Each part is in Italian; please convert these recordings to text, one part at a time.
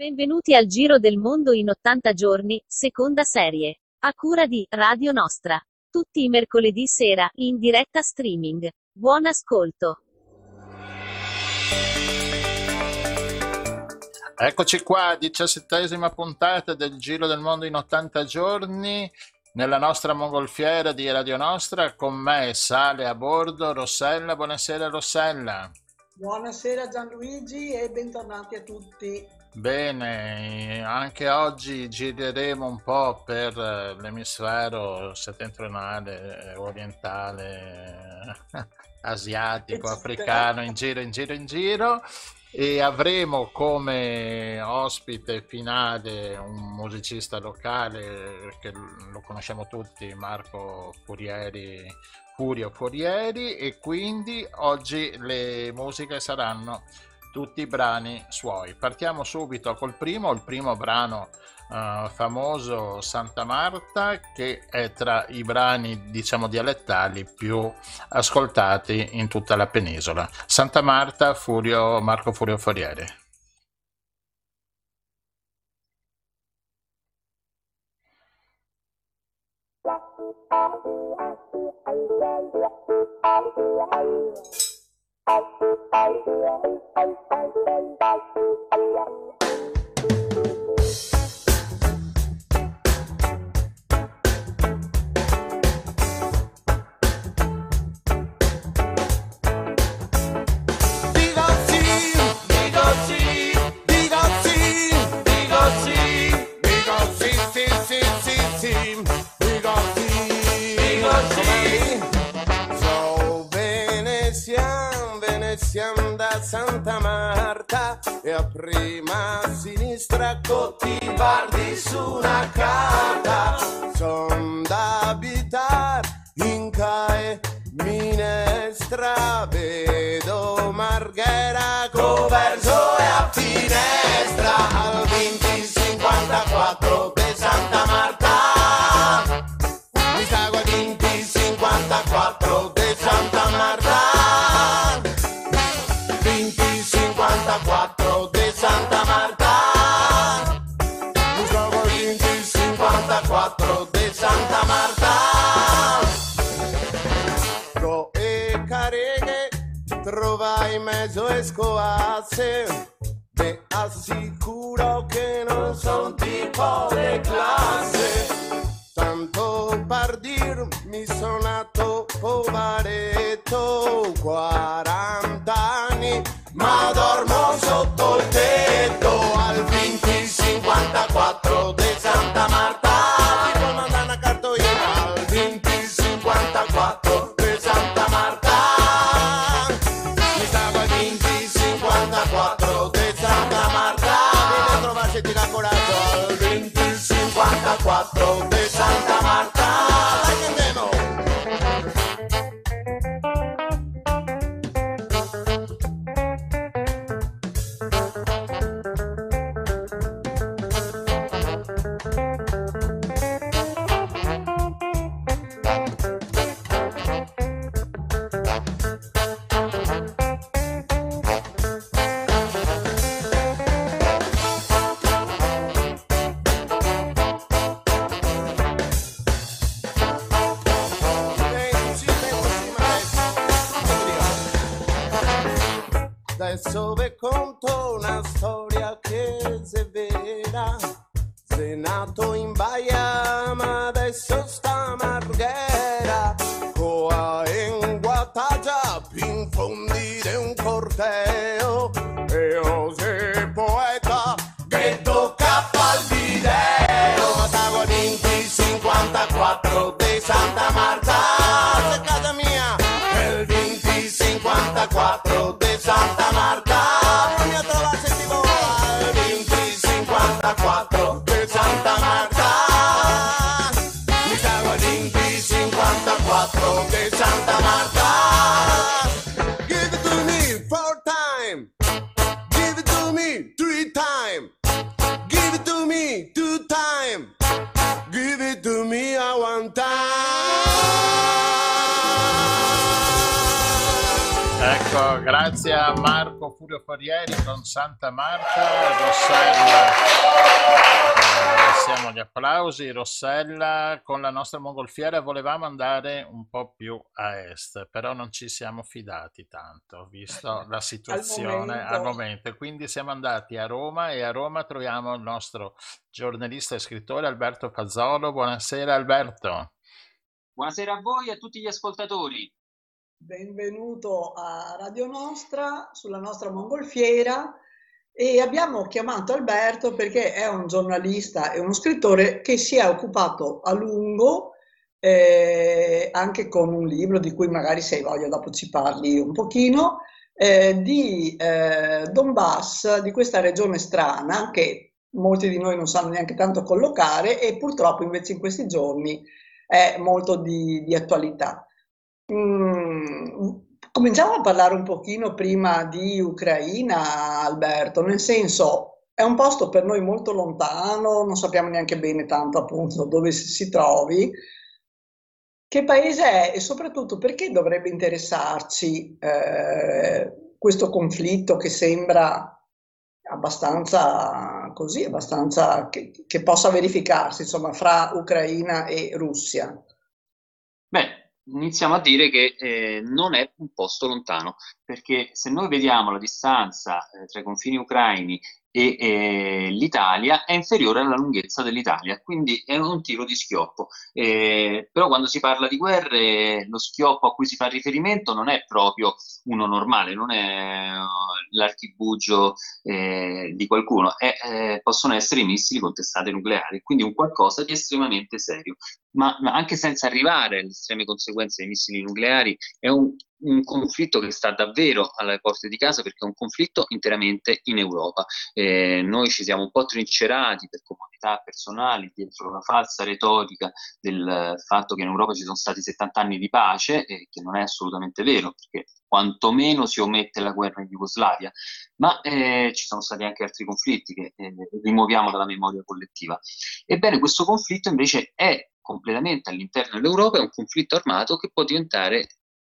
Benvenuti al Giro del Mondo in 80 giorni, seconda serie. A cura di Radio Nostra. Tutti i mercoledì sera, in diretta streaming. Buon ascolto. Eccoci qua, diciassettesima puntata del Giro del Mondo in 80 giorni. Nella nostra mongolfiera di Radio Nostra, con me sale a bordo Rossella. Buonasera Rossella. Buonasera Gianluigi e bentornati a tutti. Bene, anche oggi gireremo un po' per l'emisfero settentrionale, orientale, asiatico, africano, in giro, in giro, in giro. E avremo come ospite finale un musicista locale che lo conosciamo tutti, Marco Furieri, Furio Furieri. E quindi oggi le musiche saranno tutti i brani suoi. Partiamo subito col primo, il primo brano uh, famoso Santa Marta che è tra i brani diciamo dialettali più ascoltati in tutta la penisola. Santa Marta, Furio, Marco Furio Foriere. Thank you. Santa Marta e a prima a sinistra Cotivardi su una carta. Son da abitar in cae minestra vedo Marghera coverso e a finestra. Al 2054 de Santa Marta trovai mezzo e scoasse Te assicuro che non son tipo de classe. Tanto per dir mi sono nato povaretto. 40 anni ma dormo sotto il tetto. Al 2054 di Santa Marta nostra mongolfiera volevamo andare un po' più a est, però non ci siamo fidati tanto, visto la situazione al momento. al momento, quindi siamo andati a Roma e a Roma troviamo il nostro giornalista e scrittore Alberto Fazzolo, buonasera Alberto. Buonasera a voi e a tutti gli ascoltatori. Benvenuto a Radio Nostra, sulla nostra mongolfiera e abbiamo chiamato Alberto perché è un giornalista e uno scrittore che si è occupato a lungo eh, anche con un libro di cui magari se hai voglia dopo ci parli un pochino eh, di eh, Donbass, di questa regione strana che molti di noi non sanno neanche tanto collocare e purtroppo invece in questi giorni è molto di, di attualità. Mm, cominciamo a parlare un pochino prima di Ucraina, Alberto, nel senso è un posto per noi molto lontano, non sappiamo neanche bene tanto appunto dove si, trovi. Che paese è e soprattutto perché dovrebbe interessarci eh, questo conflitto che sembra abbastanza così, abbastanza che, che possa verificarsi insomma fra Ucraina e Russia? Iniziamo a dire che eh, non è un posto lontano, perché se noi vediamo la distanza eh, tra i confini ucraini e eh, l'Italia è inferiore alla lunghezza dell'Italia, quindi è un tiro di schioppo. Eh, però quando si parla di guerre, lo schioppo a cui si fa riferimento non è proprio uno normale, non è uh, l'archibugio eh, di qualcuno, è, eh, possono essere i missili con testate nucleari, quindi un qualcosa di estremamente serio. Ma, ma anche senza arrivare alle estreme conseguenze dei missili nucleari, è un un conflitto che sta davvero alle porte di casa perché è un conflitto interamente in Europa. Eh, noi ci siamo un po' trincerati per comodità personali dietro la falsa retorica del fatto che in Europa ci sono stati 70 anni di pace, eh, che non è assolutamente vero, perché quantomeno si omette la guerra in Jugoslavia, ma eh, ci sono stati anche altri conflitti che eh, rimuoviamo dalla memoria collettiva. Ebbene, questo conflitto invece è completamente all'interno dell'Europa, è un conflitto armato che può diventare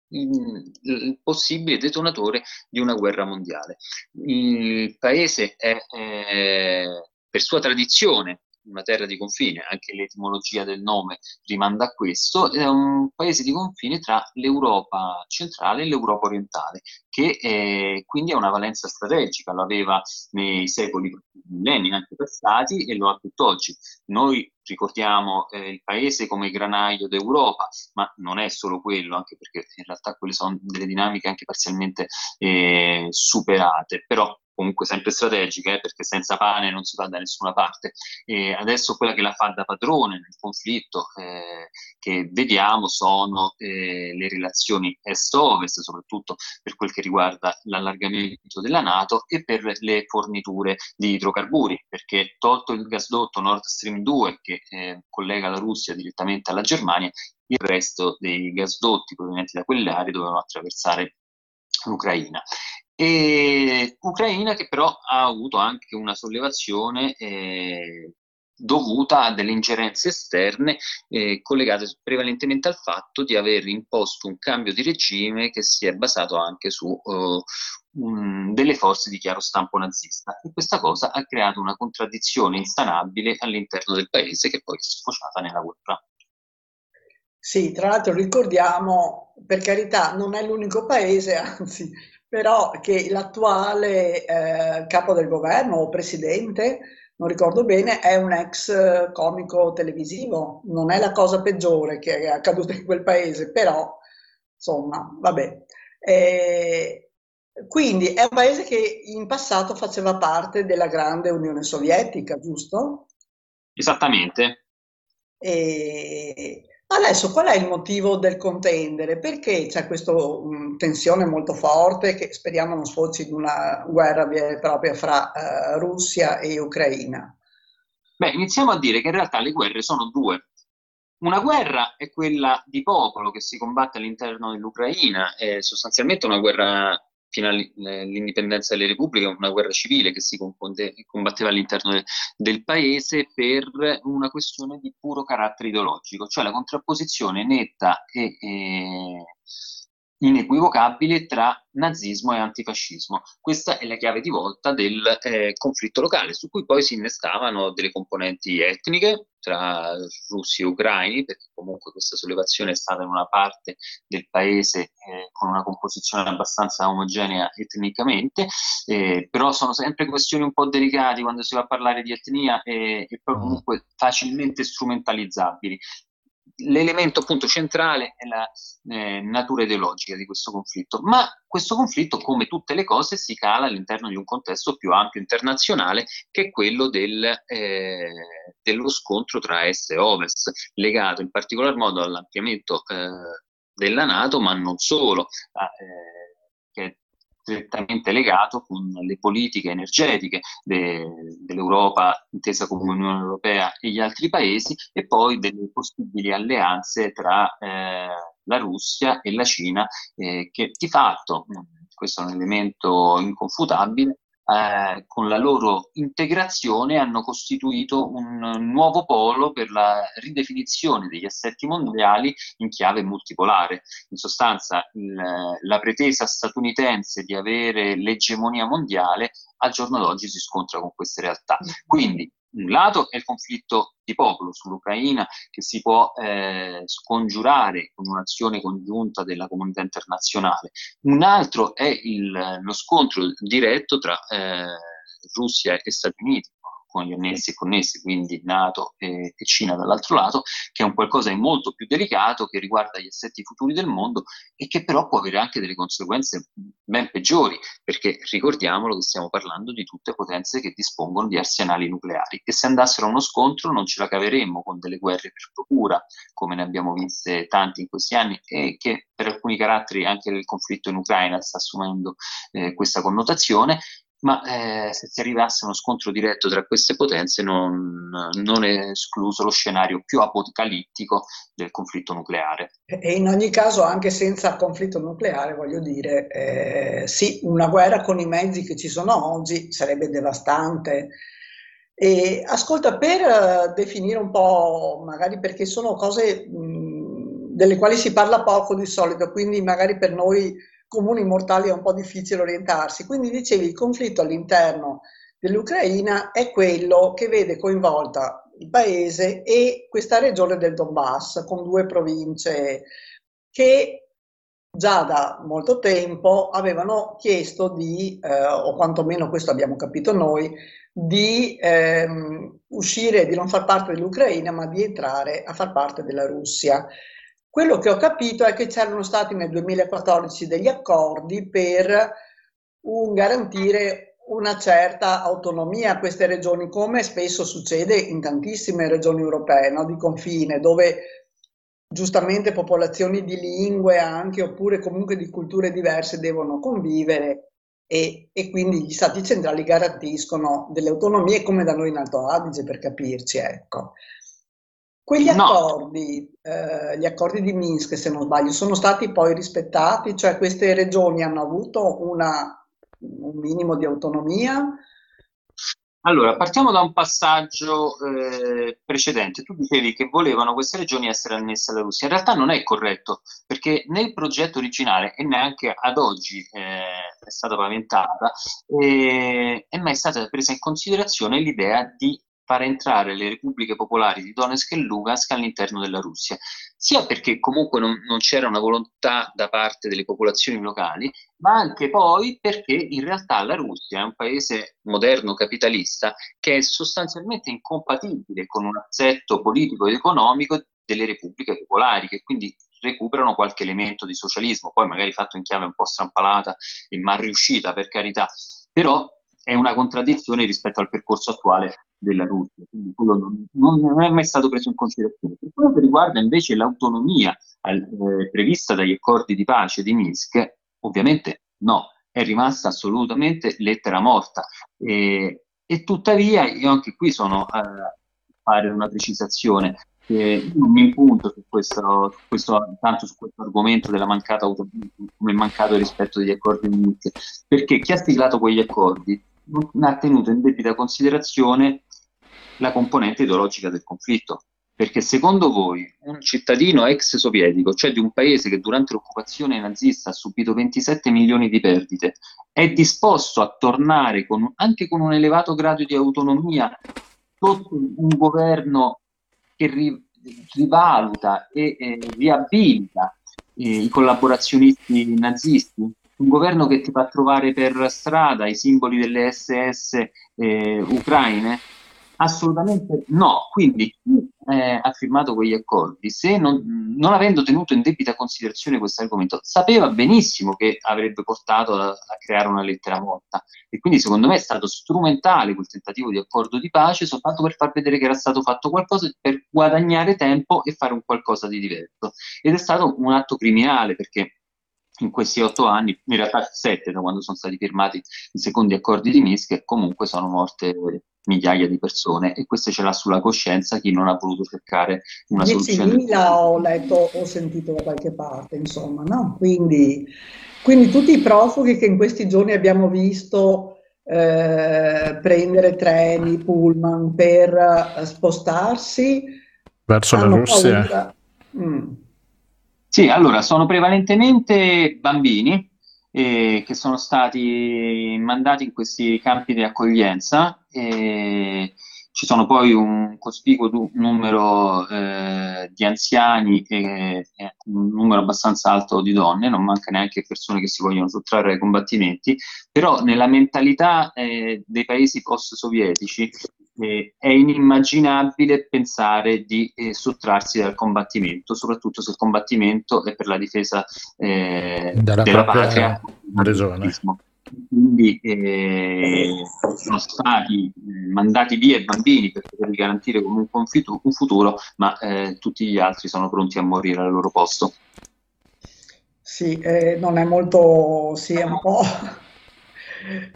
il possibile detonatore di una guerra mondiale. Il paese è, è per sua tradizione una terra di confine, anche l'etimologia del nome rimanda a questo, è un paese di confine tra l'Europa centrale e l'Europa orientale, che eh, quindi ha una valenza strategica, lo aveva nei secoli, millenni anche passati e lo ha tutt'oggi. Noi ricordiamo eh, il paese come granaio d'Europa, ma non è solo quello, anche perché in realtà quelle sono delle dinamiche anche parzialmente eh, superate, però comunque sempre strategica, eh, perché senza pane non si va da nessuna parte. E adesso quella che la fa da padrone nel conflitto eh, che vediamo sono eh, le relazioni est-ovest, soprattutto per quel che riguarda l'allargamento della Nato e per le forniture di idrocarburi, perché tolto il gasdotto Nord Stream 2 che eh, collega la Russia direttamente alla Germania, il resto dei gasdotti provenienti da quelle aree dovevano attraversare l'Ucraina. E Ucraina che però ha avuto anche una sollevazione eh, dovuta a delle ingerenze esterne eh, collegate prevalentemente al fatto di aver imposto un cambio di regime che si è basato anche su uh, um, delle forze di chiaro stampo nazista e questa cosa ha creato una contraddizione insanabile all'interno del paese che poi è sfociata nella guerra. Sì, tra l'altro ricordiamo, per carità, non è l'unico paese, anzi però che l'attuale eh, capo del governo o presidente, non ricordo bene, è un ex comico televisivo, non è la cosa peggiore che è accaduta in quel paese, però insomma, vabbè. E, quindi è un paese che in passato faceva parte della grande Unione Sovietica, giusto? Esattamente. E, Adesso qual è il motivo del contendere? Perché c'è questa tensione molto forte che speriamo non sfoci in una guerra vera e propria fra uh, Russia e Ucraina? Beh, iniziamo a dire che in realtà le guerre sono due. Una guerra è quella di popolo che si combatte all'interno dell'Ucraina, è sostanzialmente una guerra fino all'indipendenza delle repubbliche, una guerra civile che si combatteva all'interno de, del paese per una questione di puro carattere ideologico, cioè la contrapposizione netta e, e inequivocabile tra nazismo e antifascismo. Questa è la chiave di volta del eh, conflitto locale, su cui poi si innestavano delle componenti etniche tra russi e ucraini, perché comunque questa sollevazione è stata in una parte del paese eh, con una composizione abbastanza omogenea etnicamente, eh, però sono sempre questioni un po' delicate quando si va a parlare di etnia e, e poi mm. comunque facilmente strumentalizzabili l'elemento appunto centrale è la eh, natura ideologica di questo conflitto, ma questo conflitto, come tutte le cose, si cala all'interno di un contesto più ampio internazionale che è quello del, eh, dello scontro tra est e ovest, legato in particolar modo all'ampliamento eh, della Nato, ma non solo, a, eh, che strettamente legato con le politiche energetiche de, dell'Europa intesa come Unione Europea e gli altri paesi e poi delle possibili alleanze tra eh, la Russia e la Cina eh, che di fatto, questo è un elemento inconfutabile, eh, con la loro integrazione hanno costituito un nuovo polo per la ridefinizione degli assetti mondiali in chiave multipolare. In sostanza il, la pretesa statunitense di avere l'egemonia mondiale al giorno d'oggi si scontra con queste realtà. Quindi un lato è il conflitto di popolo sull'Ucraina che si può eh, scongiurare con un'azione congiunta della comunità internazionale, un altro è il, lo scontro diretto tra eh, Russia e Stati Uniti con gli annessi e connessi, quindi Nato e, Cina dall'altro lato, che è un qualcosa di molto più delicato, che riguarda gli assetti futuri del mondo e che però può avere anche delle conseguenze ben peggiori, perché ricordiamolo che stiamo parlando di tutte potenze che dispongono di arsenali nucleari e se andassero a uno scontro non ce la caveremmo con delle guerre per procura, come ne abbiamo viste tanti in questi anni e che per alcuni caratteri anche il conflitto in Ucraina sta assumendo eh, questa connotazione ma eh, se si arrivasse a uno scontro diretto tra queste potenze non, non, è escluso lo scenario più apocalittico del conflitto nucleare. E in ogni caso, anche senza conflitto nucleare, voglio dire, eh, sì, una guerra con i mezzi che ci sono oggi sarebbe devastante. E ascolta, per uh, definire un po', magari perché sono cose mh, delle quali si parla poco di solito, quindi magari per noi comuni mortali è un po' difficile orientarsi. Quindi dicevi, il conflitto all'interno dell'Ucraina è quello che vede coinvolta il paese e questa regione del Donbass con due province che già da molto tempo avevano chiesto di, eh, o quantomeno questo abbiamo capito noi, di ehm, uscire, di non far parte dell'Ucraina, ma di entrare a far parte della Russia. Quello che ho capito è che c'erano stati nel 2014 degli accordi per un, garantire una certa autonomia a queste regioni, come spesso succede in tantissime regioni europee no? di confine, dove giustamente popolazioni di lingue anche oppure comunque di culture diverse devono convivere e, e, quindi gli stati centrali garantiscono delle autonomie come da noi in Alto Adige per capirci. Ecco. Quegli no. accordi, eh, gli accordi di Minsk, se non sbaglio, sono stati poi rispettati? Cioè queste regioni hanno avuto una, un minimo di autonomia? Allora, partiamo da un passaggio eh, precedente. Tu dicevi che volevano queste regioni essere annesse alla Russia. In realtà non è corretto, perché nel progetto originale, e neanche ad oggi eh, è stata paventata, eh, è mai stata presa in considerazione l'idea di far entrare le repubbliche popolari di Donetsk e Lugansk all'interno della Russia, sia perché comunque non, non, c'era una volontà da parte delle popolazioni locali, ma anche poi perché in realtà la Russia è un paese moderno capitalista che è sostanzialmente incompatibile con un assetto politico ed economico delle repubbliche popolari, che quindi recuperano qualche elemento di socialismo, poi magari fatto in chiave un po' strampalata e mal riuscita per carità, però è una contraddizione rispetto al percorso attuale della Russia, quindi quello non, non, è mai stato preso in considerazione. Per che riguarda invece l'autonomia eh, prevista dagli accordi di pace di Minsk, ovviamente no, è rimasta assolutamente lettera morta. E, e tuttavia io anche qui sono a fare una precisazione. Eh, non mi impunto su questo, su questo, tanto su questo argomento della mancata autonomia, come mancato rispetto degli accordi di Minsk, perché chi ha siglato quegli accordi non ha tenuto in debita considerazione la componente ideologica del conflitto. perché secondo voi un cittadino ex sovietico, cioè di un paese che durante l'occupazione nazista ha subito 27 milioni di perdite, è disposto a tornare con, anche con un elevato grado di autonomia sotto un governo che ri, rivaluta e eh, riabilita eh, i collaborazionisti nazisti? Un governo che ti fa trovare per strada i simboli delle SS eh, ucraine? Assolutamente no. Quindi chi eh, ha firmato quegli accordi, se non, non, avendo tenuto in debita considerazione questo argomento, sapeva benissimo che avrebbe portato a, a, creare una lettera morta. E quindi secondo me è stato strumentale quel tentativo di accordo di pace soltanto per far vedere che era stato fatto qualcosa per guadagnare tempo e fare un qualcosa di diverso. Ed è stato un atto criminale perché in questi otto anni, in realtà sette da quando sono stati firmati i secondi accordi di Minsk, comunque sono morte migliaia di persone e questo ce l'ha sulla coscienza chi non ha voluto cercare una 10 soluzione. 10.000 ho letto, ho sentito da qualche parte, insomma, no? Quindi, quindi tutti i profughi che in questi giorni abbiamo visto eh, prendere treni, pullman per eh, spostarsi verso la Russia. Mm. Sì, allora sono prevalentemente bambini eh, che sono stati mandati in questi campi di accoglienza. E ci sono poi un cospicuo du- numero eh, di anziani e, e, un numero abbastanza alto di donne, non manca neanche persone che si vogliono sottrarre ai combattimenti, però nella mentalità eh, dei paesi post-sovietici eh, è inimmaginabile pensare di eh, sottrarsi dal combattimento, soprattutto se il combattimento è per la difesa eh, della, della patria. Regione. Quindi eh, sono stati eh, mandati via i bambini per poter garantire un, un futuro, ma eh, tutti gli altri sono pronti a morire al loro posto. Sì, non è molto, sì, è un po'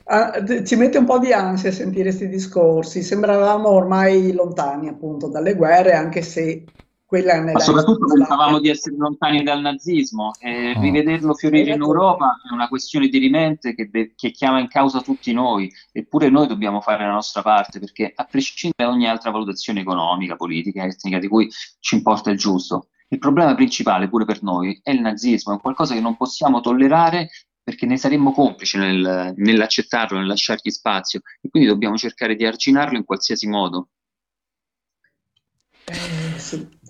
Ah, ci mette un po' di ansia a sentire questi discorsi, sembravamo ormai lontani appunto dalle guerre, anche se quella nella... Ma soprattutto pensavamo di essere lontani dal nazismo e oh. rivederlo fiorire in Europa è una questione di rimente che, de- che, chiama in causa tutti noi, eppure noi dobbiamo fare la nostra parte perché a prescindere da ogni altra valutazione economica, politica, etnica di cui ci importa il giusto, il problema principale pure per noi è il nazismo, è qualcosa che non possiamo tollerare perché ne saremmo complici nel, nell'accettarlo, nel lasciargli spazio e quindi dobbiamo cercare di arginarlo in qualsiasi modo. Eh.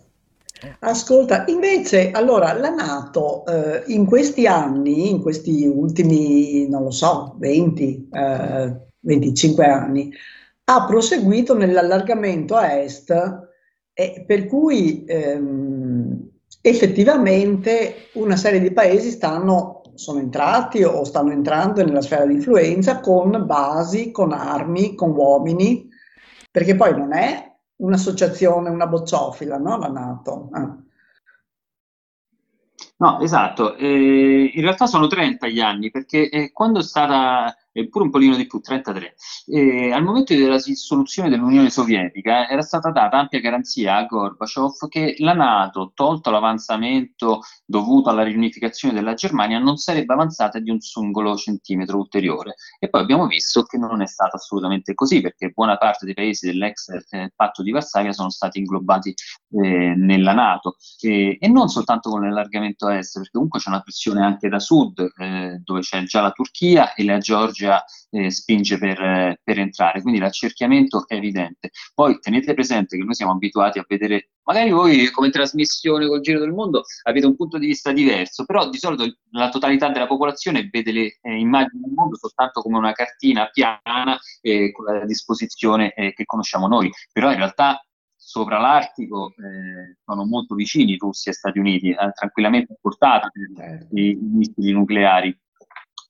Ascolta, invece, allora la Nato eh, in questi anni, in questi ultimi, non lo so, 20, eh, 25 anni, ha proseguito nell'allargamento a est, eh, per cui ehm, effettivamente una serie di paesi stanno sono entrati o stanno entrando nella sfera di influenza con basi, con armi, con uomini, perché poi non è un'associazione, una bocciofila, no? La Nato. Eh. No, esatto, eh, in realtà sono 30 gli anni, perché eh, quando è stata e pure un pochino di più, 33. E al momento della dissoluzione dell'Unione Sovietica era stata data ampia garanzia a Gorbaciov che la Nato, tolto l'avanzamento dovuto alla riunificazione della Germania, non sarebbe avanzata di un singolo centimetro ulteriore. E poi abbiamo visto che non è stato assolutamente così, perché buona parte dei paesi dell'ex eh, patto di Varsavia sono stati inglobati eh, nella Nato. E, e, non soltanto con l'allargamento a est, perché comunque c'è una pressione anche da sud, eh, dove c'è già la Turchia e la Georgia Georgia eh, spinge per, per, entrare, quindi l'accerchiamento è evidente. Poi tenete presente che noi siamo abituati a vedere, magari voi come trasmissione col Giro del Mondo avete un punto di vista diverso, però di solito la totalità della popolazione vede le eh, immagini del mondo soltanto come una cartina piana eh, con la disposizione eh, che conosciamo noi, però in realtà sopra l'Artico eh, sono molto vicini Russia e Stati Uniti, eh, tranquillamente a portata certo. i missili nucleari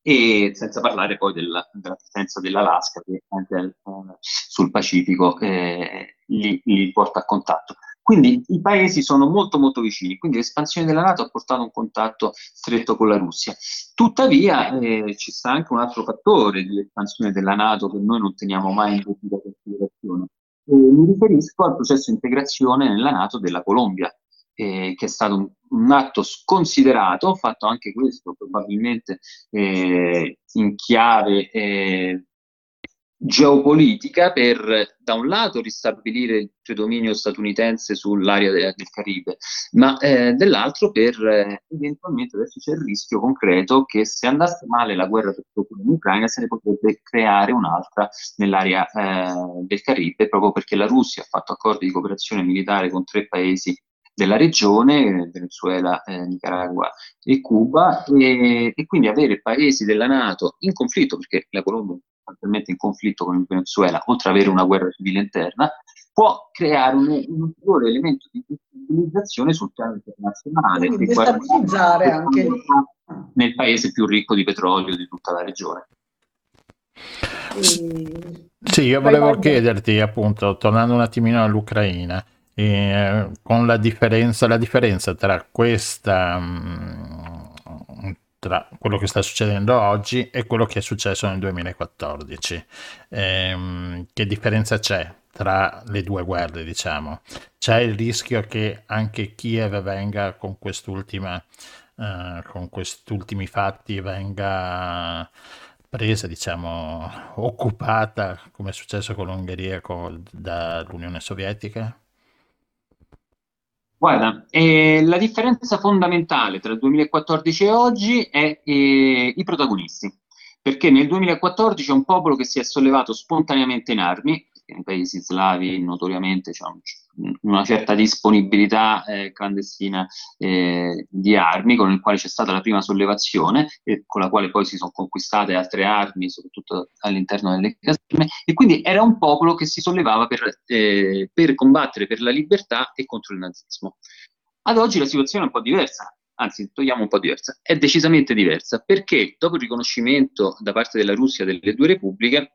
e senza parlare poi della, della presenza dell'Alaska che anche eh, sul Pacifico eh, li, li, porta a contatto. Quindi i paesi sono molto molto vicini, quindi l'espansione della Nato ha portato un contatto stretto con la Russia. Tuttavia eh, ci sta anche un altro fattore di espansione della Nato che noi non teniamo mai in considerazione. Eh, mi riferisco al processo di integrazione nella Nato della Colombia eh, che è stato un, un, atto sconsiderato, fatto anche questo probabilmente eh, in chiave eh, geopolitica per da un lato ristabilire il predominio statunitense sull'area de- del Caribe, ma eh, dall'altro per eh, eventualmente adesso c'è il rischio concreto che se andasse male la guerra in Ucraina se ne potrebbe creare un'altra nell'area eh, del Caribe proprio perché la Russia ha fatto accordi di cooperazione militare con tre paesi della regione, Venezuela, eh, Nicaragua e Cuba, e, e, quindi avere paesi della Nato in conflitto, perché la Colombia attualmente in conflitto con il Venezuela, oltre ad avere una guerra civile interna, può creare un, un ulteriore elemento di destabilizzazione sul piano internazionale. Quindi destabilizzare anche nel paese più ricco di petrolio di tutta la regione. Sì, io volevo chiederti appunto, tornando un attimino all'Ucraina, eh, con la differenza, la differenza tra questa mh, tra quello che sta succedendo oggi e quello che è successo nel 2014. Ehm, che differenza c'è tra le due guerre, diciamo? C'è il rischio che anche Kiev venga con quest'ultima, eh, con quest'ultimi fatti, venga presa, diciamo, occupata, come è successo con l'Ungheria con, dall'Unione Sovietica? Guarda, eh, la differenza fondamentale tra il 2014 e oggi è eh, i protagonisti, perché nel 2014 è un popolo che si è sollevato spontaneamente in armi, nei paesi slavi notoriamente c'è un, una certa disponibilità eh, clandestina eh, di armi, con il quale c'è stata la prima sollevazione e con la quale poi si sono conquistate altre armi, soprattutto all'interno delle caserme, e quindi era un popolo che si sollevava per, eh, per combattere per la libertà e contro il nazismo. Ad oggi la situazione è un po' diversa, anzi togliamo un po' diversa, è decisamente diversa perché dopo il riconoscimento da parte della Russia delle due repubbliche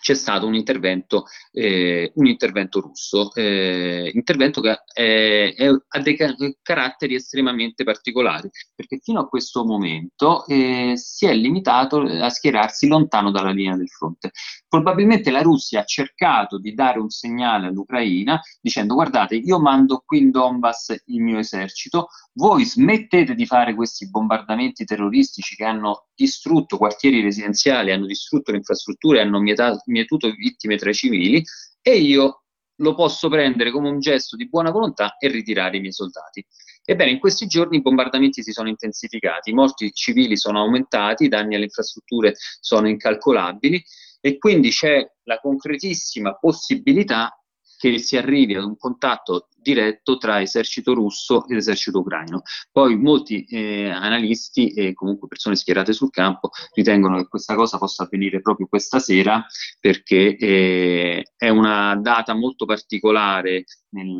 c'è stato un intervento, eh, un intervento russo, eh, intervento che è, è, ha dei caratteri estremamente particolari, perché fino a questo momento eh, si è limitato a schierarsi lontano dalla linea del fronte. Probabilmente la Russia ha cercato di dare un segnale all'Ucraina dicendo guardate, io mando qui in Donbass il mio esercito, voi smettete di fare questi bombardamenti terroristici che hanno distrutto quartieri residenziali, hanno distrutto le infrastrutture, hanno mietato, mietuto vittime tra i civili e io lo posso prendere come un gesto di buona volontà e ritirare i miei soldati. Ebbene, in questi giorni i bombardamenti si sono intensificati, i morti civili sono aumentati, i danni alle infrastrutture sono incalcolabili e quindi c'è la concretissima possibilità che si arrivi ad un contatto diretto tra esercito russo ed esercito ucraino. Poi molti eh, analisti e comunque persone schierate sul campo ritengono che questa cosa possa avvenire proprio questa sera perché eh, è una data molto particolare nel,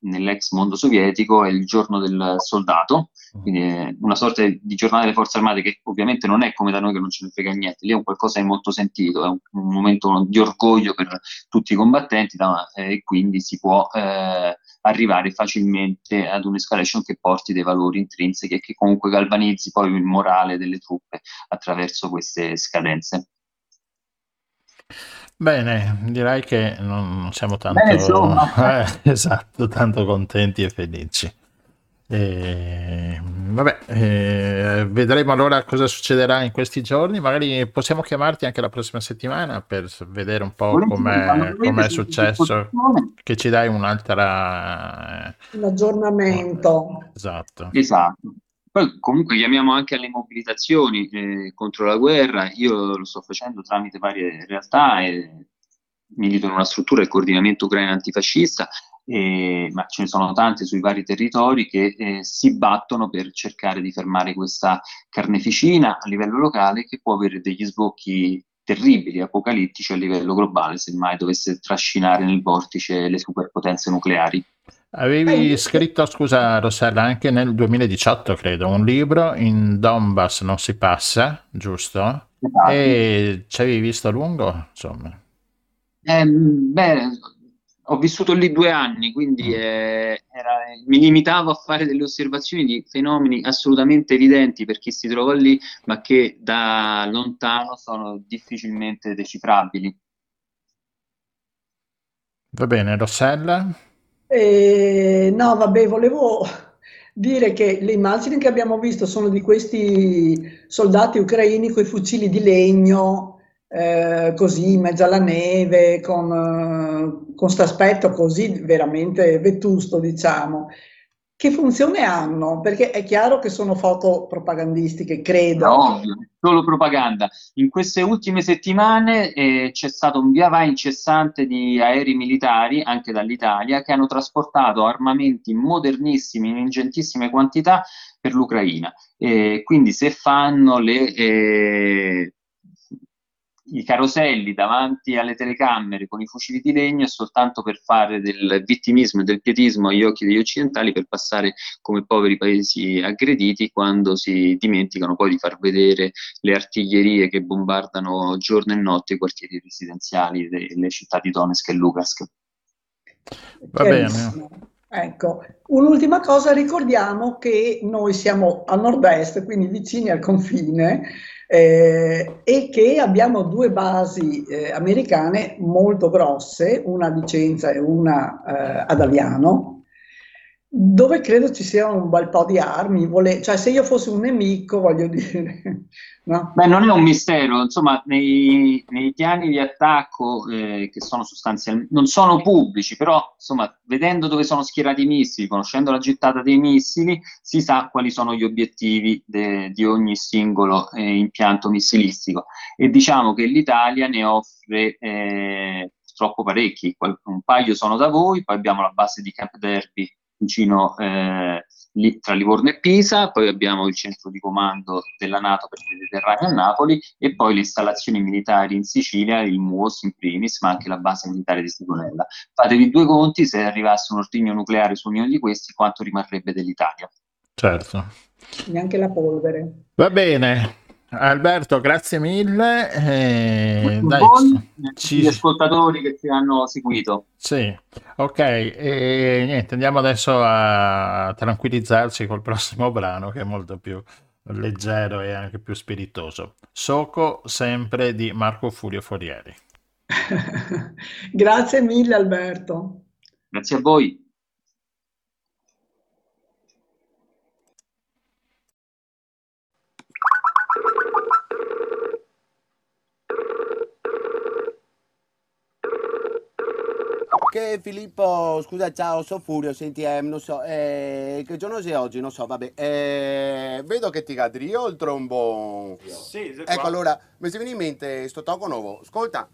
nell'ex mondo sovietico, è il giorno del soldato, quindi una sorta di giornata delle forze armate che ovviamente non è come da noi che non ce ne frega niente, lì è un qualcosa di molto sentito, è un, un momento di orgoglio per tutti i combattenti da, eh, e quindi si può eh, arrivare facilmente ad un'escalation che porti dei valori intrinseci e che comunque galvanizzi poi il morale delle truppe attraverso queste scadenze. Bene, direi che non siamo tanto, Bene, eh, esatto, tanto contenti e felici. E, vabbè, eh, vedremo allora cosa succederà in questi giorni. Magari possiamo chiamarti anche la prossima settimana per vedere un po' come è successo, che ci dai un'altra... Eh, un aggiornamento. Esatto. Esatto. Poi comunque chiamiamo anche alle mobilitazioni eh, contro la guerra. Io lo sto facendo tramite varie realtà e milito in una struttura del coordinamento ucraino antifascista eh, ma ce ne sono tante sui vari territori che eh, si battono per cercare di fermare questa carneficina a livello locale che può avere degli sbocchi terribili, apocalittici a livello globale, se mai dovesse trascinare nel vortice le superpotenze nucleari. Avevi scritto, scusa Rossella, anche nel 2018, credo, un libro in Donbass non si passa, giusto? Esatto. E ci avevi visto a lungo, insomma. Eh, beh, ho vissuto lì due anni, quindi eh, era, mi limitavo a fare delle osservazioni di fenomeni assolutamente evidenti per chi si trova lì, ma che da lontano sono difficilmente decifrabili. Va bene, Rossella? Eh, no, vabbè, volevo dire che le immagini che abbiamo visto sono di questi soldati ucraini con i fucili di legno eh, così in mezzo alla neve, con, eh, questo aspetto così veramente vetusto, diciamo. Che funzione hanno? Perché è chiaro che sono foto propagandistiche, credo. No, ovvio, solo propaganda. In queste ultime settimane eh, c'è stato un via vai incessante di aerei militari, anche dall'Italia, che hanno trasportato armamenti modernissimi in ingentissime quantità per l'Ucraina. Eh, quindi se fanno le, eh, i caroselli davanti alle telecamere con i fucili di legno è soltanto per fare del vittimismo e del pietismo agli occhi degli occidentali per passare come poveri paesi aggrediti quando si dimenticano poi di far vedere le artiglierie che bombardano giorno e notte i quartieri residenziali delle città di Donetsk e Lugansk. Va bene. Ecco, un'ultima cosa, ricordiamo che noi siamo a nord-est, quindi vicini al confine, eh, e che abbiamo due basi eh, americane molto grosse, una a Vicenza e una eh, ad Aviano, dove credo ci sia un bel po' di armi, vole... cioè se io fossi un nemico, voglio dire... No? Beh, non è un mistero, insomma, nei, nei piani di attacco eh, che sono sostanzialmente, non sono pubblici, però insomma, vedendo dove sono schierati i missili, conoscendo la gittata dei missili, si sa quali sono gli obiettivi de, di ogni singolo eh, impianto missilistico e diciamo che l'Italia ne offre eh, troppo parecchi, un paio sono da voi, poi abbiamo la base di Camp Derby vicino eh, lì, tra Livorno e Pisa, poi abbiamo il centro di comando della Nato per il Mediterraneo a Napoli e poi le installazioni militari in Sicilia, il MUOS in primis, ma anche la base militare di Sigonella. Fatevi due conti, se arrivasse un ordigno nucleare su ognuno di questi, quanto rimarrebbe dell'Italia? Certo. Neanche la polvere. Va bene, Alberto, grazie mille. Eh, dai, voi, ci... gli ascoltatori che ci hanno seguito. Sì, ok. E niente, andiamo adesso a tranquillizzarci col prossimo brano che è molto più leggero e anche più spiritoso. Soco sempre di Marco Furio Forieri. grazie mille Alberto. Grazie a voi. Che Filippo, scusa, ciao, sono Furio, senti, eh, non so, eh, che giorno sei oggi? Non so, vabbè, eh, vedo che ti cadrio il trombone. Sì, Ecco, allora, mi si viene in mente sto tocco nuovo, ascolta.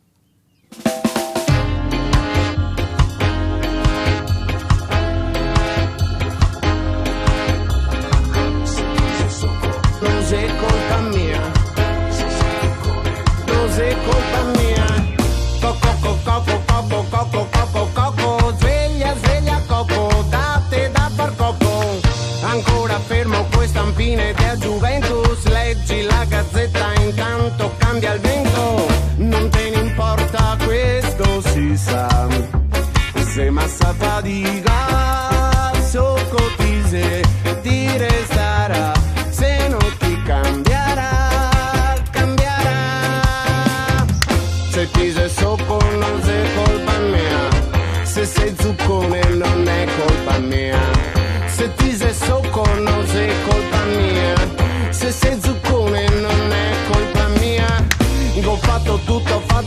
Coco, coco, coco, sveglia, sveglia, coco, date da far coco, ancora fermo queste stampine della Juventus, leggi la gazzetta, intanto cambia il vento, non te ne importa questo si sa, se massa fatica,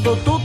tutto, ho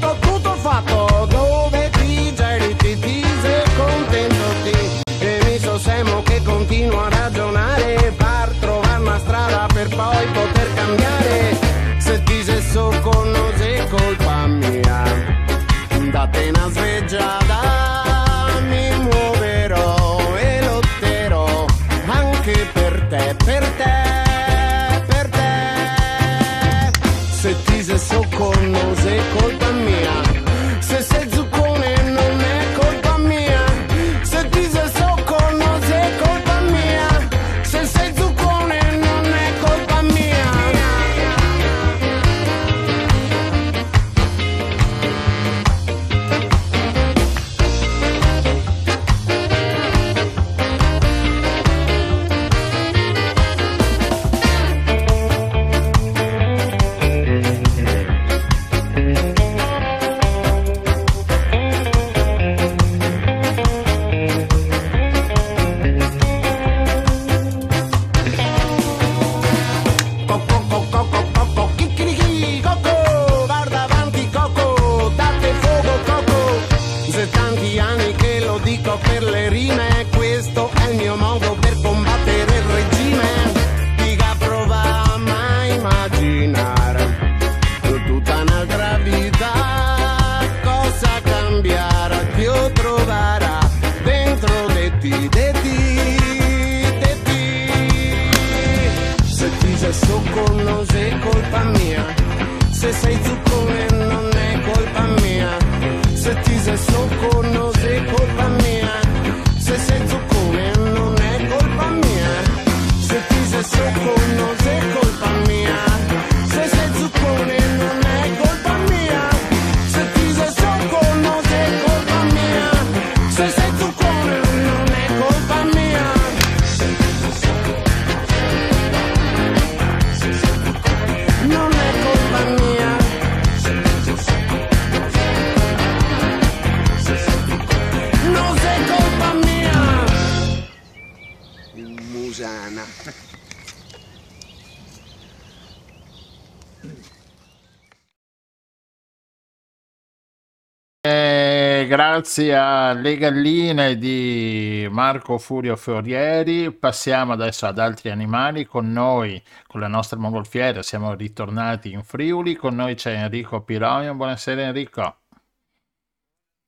grazie alle galline di Marco Furio Fiorieri, passiamo adesso ad altri animali. Con noi, con le nostre mongolfiere, siamo ritornati in Friuli. Con noi c'è Enrico Pironio. Buonasera Enrico.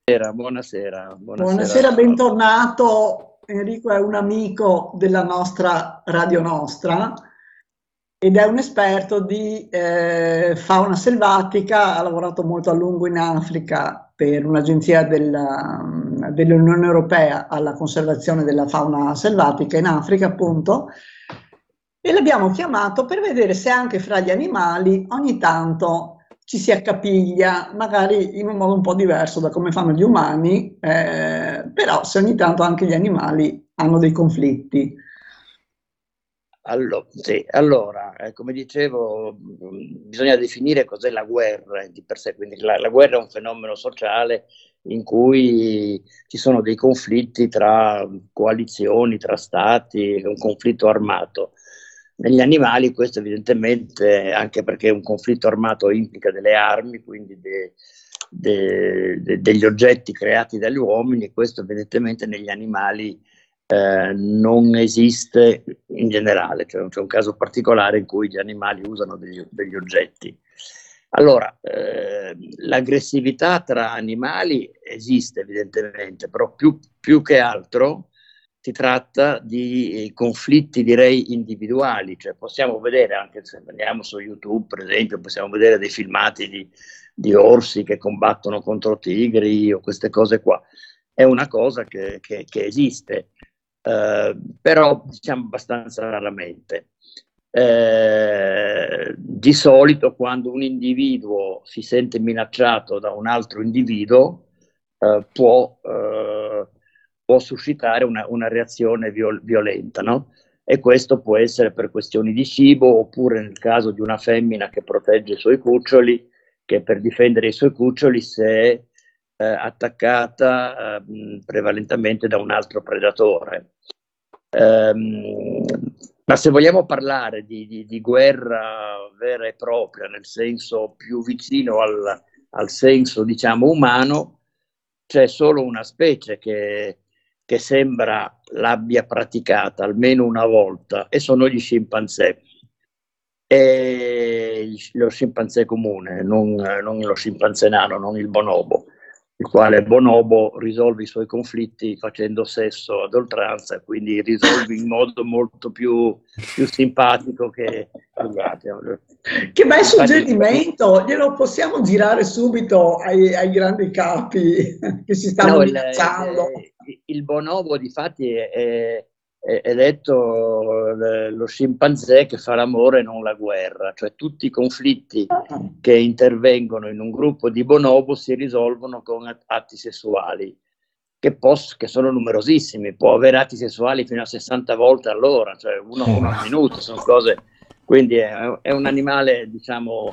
Buonasera, buonasera. Buonasera, bentornato. Enrico è un amico della nostra Radio Nostra ed è un esperto di eh, fauna selvatica, ha lavorato molto a lungo in Africa per un'agenzia dell'Unione Europea alla conservazione della fauna selvatica in Africa, appunto, e l'abbiamo chiamato per vedere se anche fra gli animali ogni tanto ci si accapiglia, magari in un modo un po' diverso da come fanno gli umani, eh, però se ogni tanto anche gli animali hanno dei conflitti. Allora, sì, allora, eh, come dicevo, mh, bisogna definire cos'è la guerra di per sé. Quindi la, la guerra è un fenomeno sociale in cui ci sono dei conflitti tra coalizioni, tra stati, un conflitto armato. Negli animali questo evidentemente, anche perché un conflitto armato implica delle armi, quindi de- de- de- degli oggetti creati dagli uomini, questo evidentemente negli animali eh, non esiste in generale, cioè c'è un caso particolare in cui gli animali usano degli, degli oggetti. Allora, eh, l'aggressività tra animali esiste evidentemente, però più, più che altro si tratta di eh, conflitti, direi, individuali, cioè possiamo vedere, anche se andiamo su YouTube, per esempio, possiamo vedere dei filmati di, di orsi che combattono contro tigri o queste cose qua. È una cosa che, che- che esiste, eh, però diciamo abbastanza raramente. Eh, di solito quando un individuo si sente minacciato da un altro individuo, eh, può, eh, può suscitare una, una reazione viol- violenta, no? E questo può essere per questioni di cibo oppure nel caso di una femmina che protegge i suoi cuccioli, che per difendere i suoi cuccioli se eh, attaccata eh, prevalentemente da un altro predatore. Ehm, ma se vogliamo parlare di, di- di guerra vera e propria, nel senso più vicino al, al senso, diciamo, umano, c'è solo una specie che, che sembra l'abbia praticata almeno una volta e sono gli scimpanzé. E lo scimpanzé comune, non, non lo scimpanzé nano, non il bonobo, il quale bonobo risolve i suoi conflitti facendo sesso ad oltranza, quindi risolve in modo molto più, più simpatico che. Che bel suggerimento, glielo possiamo girare subito ai, ai grandi capi che si stanno No, il, minacciando. il- il bonobo difatti è, è, è detto eh, lo scimpanzé che fa l'amore e non la guerra, cioè tutti i conflitti che intervengono in un gruppo di bonobo si risolvono con at- atti sessuali, che, pos- che sono numerosissimi, può avere atti sessuali fino a 60 volte all'ora, cioè uno, uno al minuto, sono cose, quindi è, è un animale diciamo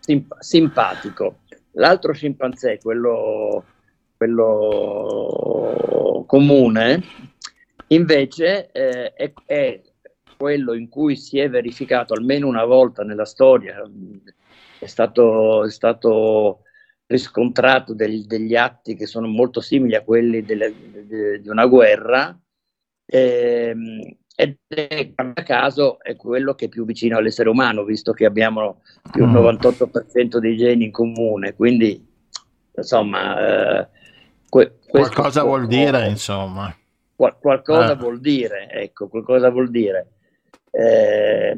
simp- simpatico. L'altro scimpanzé, quello, quello comune, invece eh, è, è quello in cui si è verificato almeno una volta nella storia, è stato, è stato riscontrato del- degli atti che sono molto simili a quelli delle- de- di una guerra, ehm, ed è, guarda caso, è quello che è più vicino all'essere umano, visto che abbiamo più del Mm. 98% dei geni in comune, quindi insomma... eh, que- Qualcosa vuol dire, insomma. Qual- qualcosa Eh. vuol dire, ecco, qualcosa vuol dire. Eh,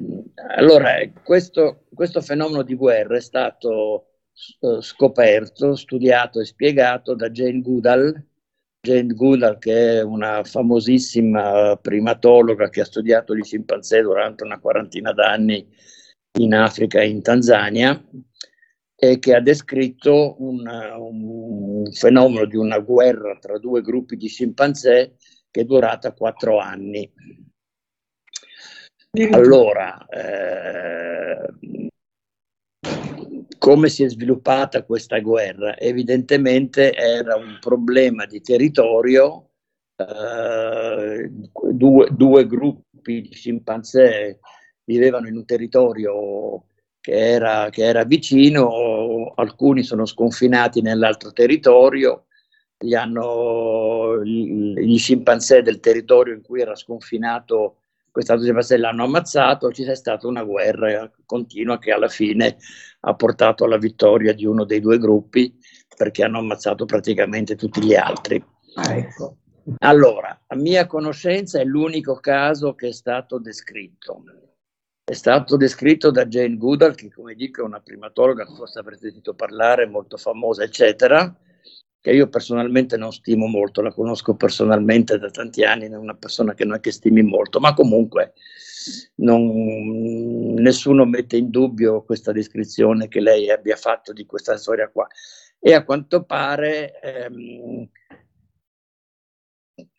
allora, questo, questo, fenomeno di guerra è stato uh, scoperto, studiato e spiegato da Jane Goodall, Jane Goodall che è una famosissima primatologa che ha studiato gli scimpanzé durante una quarantina d'anni in Africa e in Tanzania e che ha descritto un, un, fenomeno di una guerra tra due gruppi di scimpanzé che è durata quattro anni. Allora, eh, come si è sviluppata questa guerra? Evidentemente era un problema di territorio, eh, due, due, gruppi di scimpanzé vivevano in un territorio che era, che era vicino, alcuni sono sconfinati nell'altro territorio, gli, hanno, gli scimpanzé del territorio in cui era sconfinato quest'altro scimpanzé l'hanno ammazzato, ci è stata una guerra continua che alla fine ha portato alla vittoria di uno dei due gruppi perché hanno ammazzato praticamente tutti gli altri. Ah, ecco. Allora, a mia conoscenza è l'unico caso che è stato descritto. È stato descritto da Jane Goodall, che come dico è una primatologa, forse avrete sentito parlare, molto famosa, eccetera, che io personalmente non stimo molto, la conosco personalmente da tanti anni, è una persona che non è che stimi molto, ma comunque non, nessuno mette in dubbio questa descrizione che lei abbia fatto di questa storia qua. E a quanto pare ehm,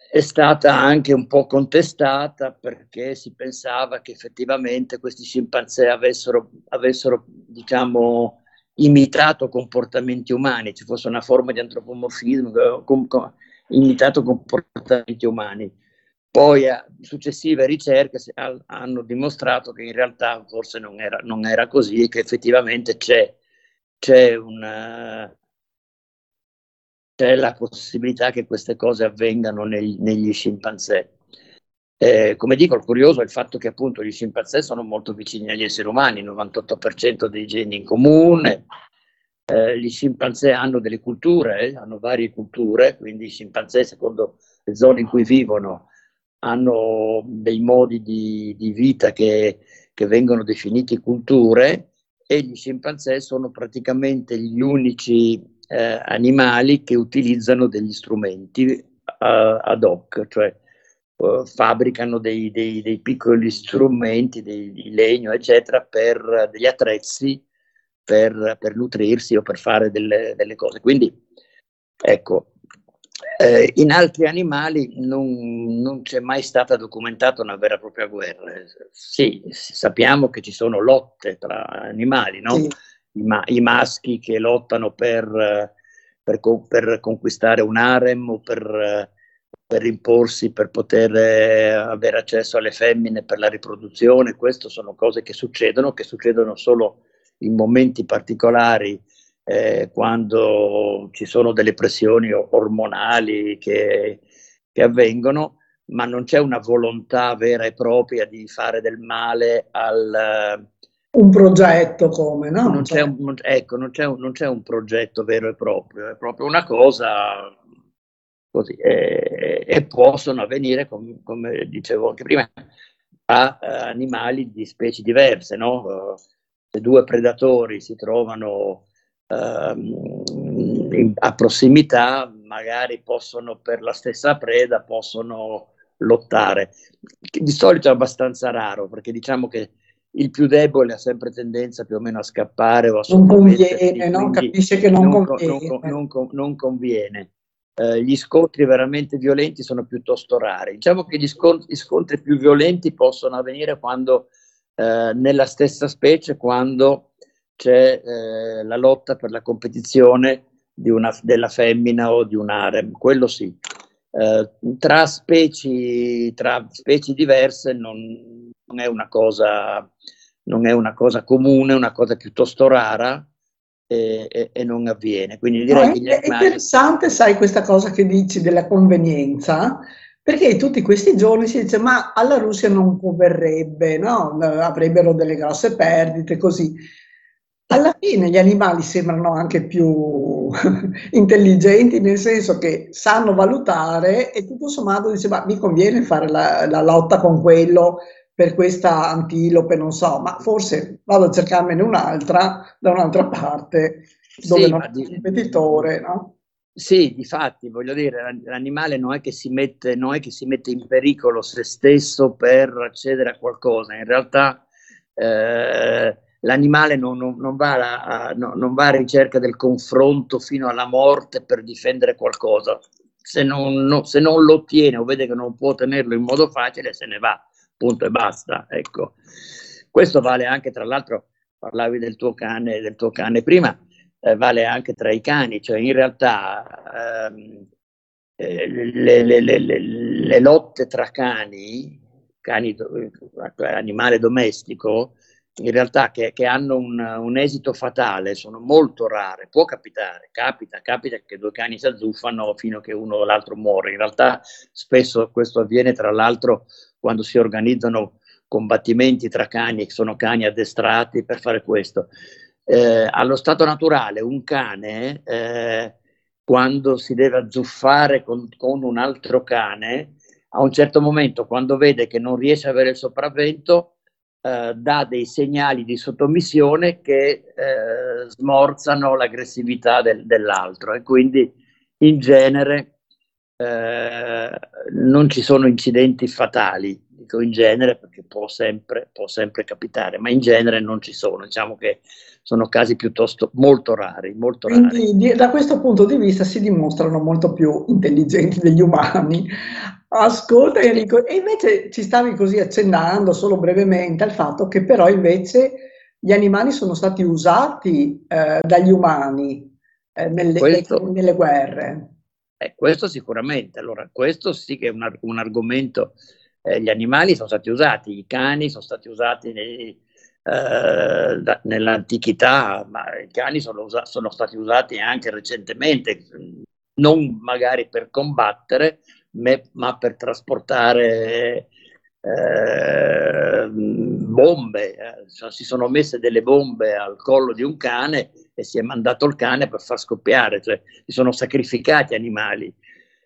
è stata anche un po' contestata perché si pensava che effettivamente questi scimpanzé avessero, avessero diciamo, imitato comportamenti umani, ci fosse una forma di antropomorfismo, eh, com, com, imitato comportamenti umani. Poi eh, successive ricerche hanno dimostrato che in realtà forse non era, non era così e che effettivamente c'è, c'è, una, c'è la possibilità che queste cose avvengano nei, negli scimpanzé. Eh, come dico, il curioso è il fatto che appunto gli scimpanzé sono molto vicini agli esseri umani, il 98% dei geni in comune, eh, gli scimpanzé hanno delle culture, eh, hanno varie culture, quindi i scimpanzé secondo le zone in cui vivono hanno dei modi di, di vita che, che vengono definiti culture e gli scimpanzé sono praticamente gli unici eh, animali che utilizzano degli strumenti uh, ad hoc, cioè uh, fabbricano dei, dei, dei, piccoli strumenti dei, di legno, eccetera, per degli attrezzi per, per nutrirsi o per fare delle, delle cose. Quindi, ecco, eh, in altri animali non, non, c'è mai stata documentata una vera e propria guerra. Sì, sappiamo che ci sono lotte tra animali, no? Sì. I, ma- I, maschi che lottano per, per, per conquistare un harem o per per imporsi, per poter eh, avere accesso alle femmine per la riproduzione. Queste sono cose che succedono, che succedono solo in momenti particolari, eh, quando ci sono delle pressioni ormonali che, che avvengono, ma non c'è una volontà vera e propria di fare del male al, un progetto come, no? Non c'è, un, ecco, non c'è, un, non c'è un progetto vero e proprio, è proprio una cosa così, e, e possono avvenire, com, come dicevo anche prima, a, a animali di specie diverse, no? Se due predatori si trovano in, a prossimità, magari possono per la stessa preda, possono lottare. Di solito è abbastanza raro, perché diciamo che il più debole ha sempre tendenza più o meno a scappare o a non conviene, no? capisce che non, non conviene. Non, non, non conviene eh, gli scontri veramente violenti sono piuttosto rari. Diciamo che gli scontri, gli scontri più violenti possono avvenire quando eh, nella stessa specie, quando c'è eh, la lotta per la competizione una, della femmina o di un harem, quello sì. Eh, tra, specie, tra specie diverse non, non, è cosa, non è una cosa comune, è una cosa piuttosto rara e, e, e non avviene. Quindi direi no, che è animali... interessante, sai, questa cosa che dici della convenienza, perché tutti questi giorni si dice ma alla Russia non converrebbe, no? avrebbero delle grosse perdite, così. Alla fine gli animali sembrano anche più intelligenti, nel senso che sanno valutare e tutto sommato dice ma mi conviene fare la, la lotta con quello per questa antilope, non so, ma forse vado a cercarmene un'altra da un'altra parte dove Sì, non c'è un competitore, no? Sì, difatti, voglio dire, l'an- l'animale non è che si mette, non è che si mette in pericolo se stesso per accedere a qualcosa, in realtà eh, l'animale non, non- non va a, a- no- non va a ricerca del confronto fino alla morte per difendere qualcosa. Se non, no- se non lo ottiene o vede che non può ottenerlo in modo facile, se ne va, punto e basta. Ecco. Questo vale anche, tra l'altro, parlavi del tuo cane, del tuo cane prima eh, vale anche tra i cani, cioè in realtà ehm, eh, le, le- le- le- lotte tra cani, cani do- animale domestico, in realtà che, che hanno un, un esito fatale sono molto rare, può capitare, capita, capita che due cani si azzuffano fino a che uno o l'altro muore, in realtà spesso questo avviene tra l'altro quando si organizzano combattimenti tra cani, che sono cani addestrati per fare questo. Eh, allo stato naturale un cane, eh, quando si deve azzuffare con, con un altro cane, a un certo momento, quando vede che non riesce ad avere il sopravvento, eh, dà dei segnali di sottomissione che eh, smorzano l'aggressività del- dell'altro. E quindi in genere eh, non ci sono incidenti fatali, dico in genere perché può sempre, può sempre capitare, ma in genere non ci sono, diciamo che sono casi piuttosto molto rari, molto rari. Quindi di- da questo punto di vista si dimostrano molto più intelligenti degli umani. Ascolta Enrico, e invece ci stavi così accennando solo brevemente al fatto che però invece gli animali sono stati usati eh, dagli umani eh, nelle, Questo- nelle guerre. Eh, questo sicuramente, allora questo sì che è un, ar- un argomento, eh, gli animali sono stati usati, i cani sono stati usati nei- eh, da- nell'antichità, ma i cani sono, usa- sono stati usati anche recentemente, non magari per combattere, me- ma per trasportare eh, bombe. Cioè, si sono messe delle bombe al collo di un cane e si è mandato il cane per far scoppiare, cioè si sono sacrificati animali.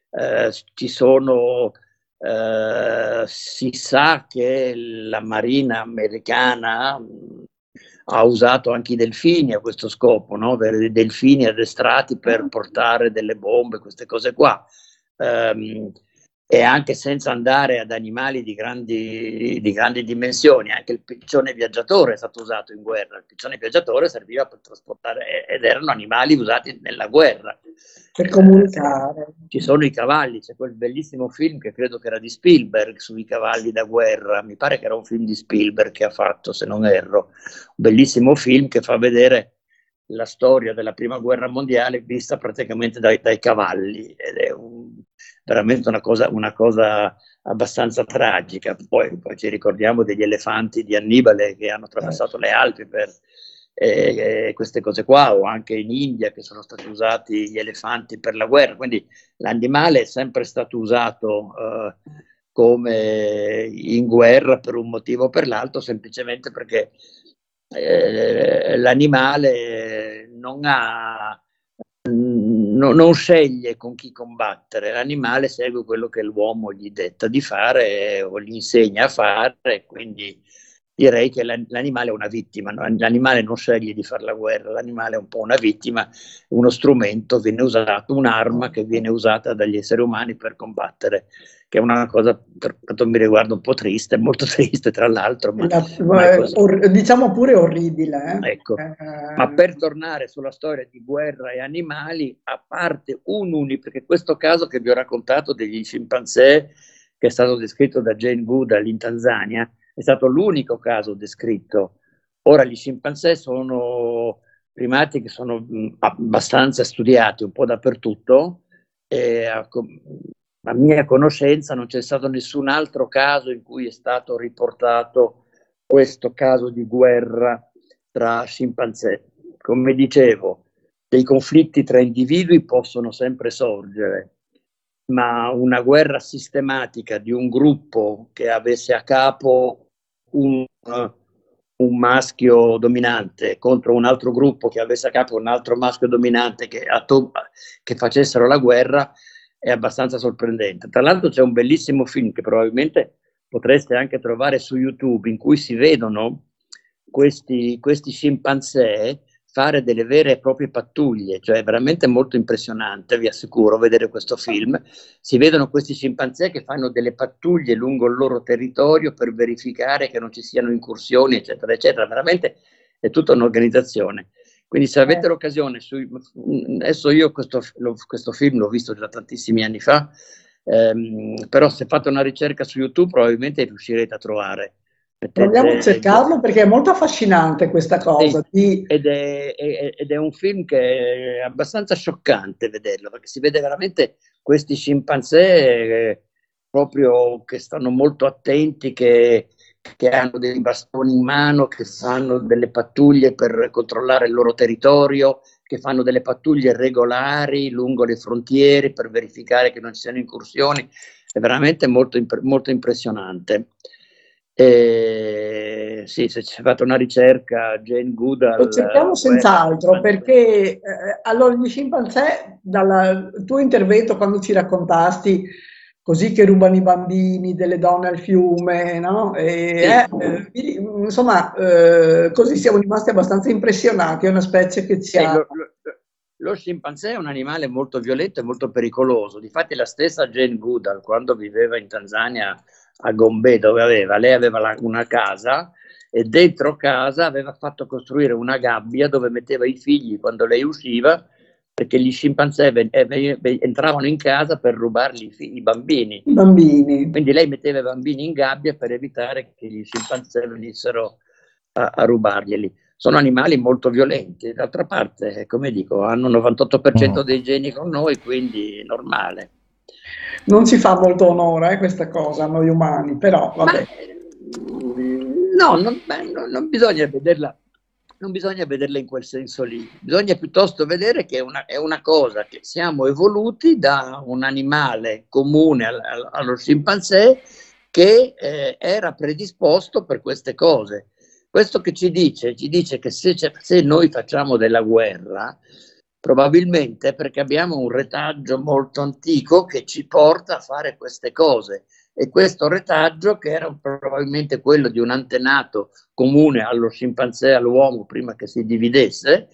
Eh, ci sono, eh, si sa che la marina americana mh, ha usato anche i delfini a questo scopo, no? Dei delfini addestrati per portare delle bombe, queste cose qua. Ehm, e anche senza andare ad animali di grandi, di grandi dimensioni, anche il piccione viaggiatore è stato usato in guerra. Il piccione viaggiatore serviva per trasportare ed erano animali usati nella guerra. Per comunicare. Ci sono i cavalli, c'è quel bellissimo film che credo che era di Spielberg sui cavalli da guerra, mi pare che era un film di Spielberg che ha fatto, se non erro, un bellissimo film che fa vedere la storia della prima guerra mondiale vista praticamente dai, dai cavalli ed è un- veramente una cosa, una cosa abbastanza tragica. Poi, poi ci ricordiamo degli elefanti di Annibale che hanno attraversato le Alpi per eh, queste cose qua, o anche in India che sono stati usati gli elefanti per la guerra. Quindi l'animale è sempre stato usato eh, come in guerra per un motivo o per l'altro, semplicemente perché eh, l'animale non ha no- non sceglie con chi combattere, l'animale segue quello che l'uomo gli detta di fare o gli insegna a fare, quindi direi che l'an- l'animale è una vittima, l'animale non sceglie di fare la guerra, l'animale è un po' una vittima, uno strumento viene usato, un'arma che viene usata dagli esseri umani per combattere, che è una cosa per quanto mi riguarda un po' triste, molto triste tra l'altro, ma, ma è così. Or- diciamo pure orribile. eh. Ecco. Eh, Ma per tornare sulla storia di guerra e animali, a parte un unico, perché questo caso che vi ho raccontato degli scimpanzé, che è stato descritto da Jane Goodall in Tanzania, è stato l'unico caso descritto. Ora gli scimpanzé sono primati che sono mh, abbastanza studiati un po' dappertutto e a, a mia conoscenza non c'è stato nessun altro caso in cui è stato riportato questo caso di guerra tra scimpanzé. Come dicevo, dei conflitti tra individui possono sempre sorgere, ma una guerra sistematica di un gruppo che avesse a capo un, un maschio dominante contro un altro gruppo che avesse a capo un altro maschio dominante che, a to- che facessero la guerra è abbastanza sorprendente. Tra l'altro c'è un bellissimo film che probabilmente potreste anche trovare su YouTube in cui si vedono questi, questi scimpanzé fare delle vere e proprie pattuglie, cioè è veramente molto impressionante, vi assicuro, vedere questo film. Si vedono questi scimpanzé che fanno delle pattuglie lungo il loro territorio per verificare che non ci siano incursioni, eccetera, eccetera. Veramente è tutta un'organizzazione. Quindi se avete eh. l'occasione, su, adesso io questo, lo, questo, film l'ho visto già tantissimi anni fa, ehm, però se fate una ricerca su YouTube probabilmente riuscirete a trovare Proviamo a cercarlo perché è molto affascinante questa cosa. Sì, ed, è, è, ed, è, un film che è abbastanza scioccante vederlo, perché si vede veramente questi scimpanzé eh, proprio che stanno molto attenti, che, che, hanno dei bastoni in mano, che fanno delle pattuglie per controllare il loro territorio, che fanno delle pattuglie regolari lungo le frontiere per verificare che non ci siano incursioni. È veramente molto, molto impressionante. E, sì, se ci fate una ricerca, Jane Goodall... Lo cerchiamo senz'altro, perché eh, allora gli scimpanzé, dal tuo intervento quando ci raccontasti così che rubano i bambini, delle donne al fiume, no? E, eh, eh, insomma, eh, così siamo rimasti abbastanza impressionati, è una specie che ci ha... Lo, lo, lo, scimpanzé è un animale molto violento e molto pericoloso, difatti la stessa Jane Goodall, quando viveva in Tanzania a Gombe dove aveva, lei aveva la, una casa e dentro casa aveva fatto costruire una gabbia dove metteva i figli quando lei usciva perché gli scimpanzé eh, entravano in casa per rubargli i, figli, i bambini. Bambini. Quindi lei metteva i bambini in gabbia per evitare che gli scimpanzé venissero a, a rubarglieli. Sono animali molto violenti, d'altra parte, come dico, hanno il 98% dei geni con noi, quindi è normale non ci fa molto onore eh, questa cosa a noi umani, però vabbè. Ma, no, non, beh, no, non, bisogna vederla, non bisogna vederla in quel senso lì, bisogna piuttosto vedere che è una, è una cosa che siamo evoluti da un animale comune al, al, allo scimpanzé che eh, era predisposto per queste cose. Questo che ci dice? Ci dice che se, se noi facciamo della guerra, Probabilmente perché abbiamo un retaggio molto antico che ci porta a fare queste cose. E questo retaggio, che era probabilmente quello di un antenato comune allo scimpanzé all'uomo prima che si dividesse,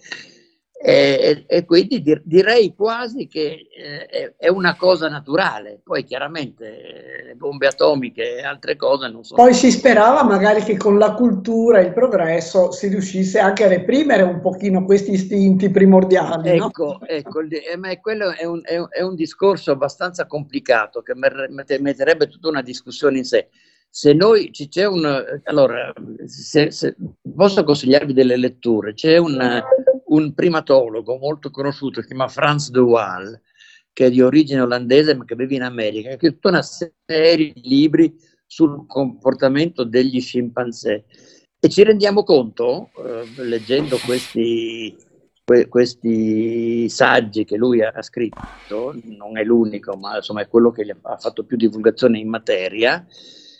e, e, quindi dir, direi quasi che eh, è una cosa naturale. Poi chiaramente eh, le bombe atomiche e altre cose non sono. Poi si sperava magari che con la cultura e il progresso si riuscisse anche a reprimere un pochino questi istinti primordiali. Ecco, no? ecco eh, ma quello è un, è, un, è un, discorso abbastanza complicato che metterebbe tutta una discussione in sé se noi c'è un allora se, se, posso consigliarvi delle letture c'è un, un primatologo molto conosciuto, si chiama Franz de Waal, che è di origine olandese ma che vive in America, che ha scritto una serie di libri sul comportamento degli scimpanzé. E ci rendiamo conto, eh, leggendo questi, que, questi saggi che lui ha scritto, non è l'unico, ma insomma è quello che ha fatto più divulgazione in materia,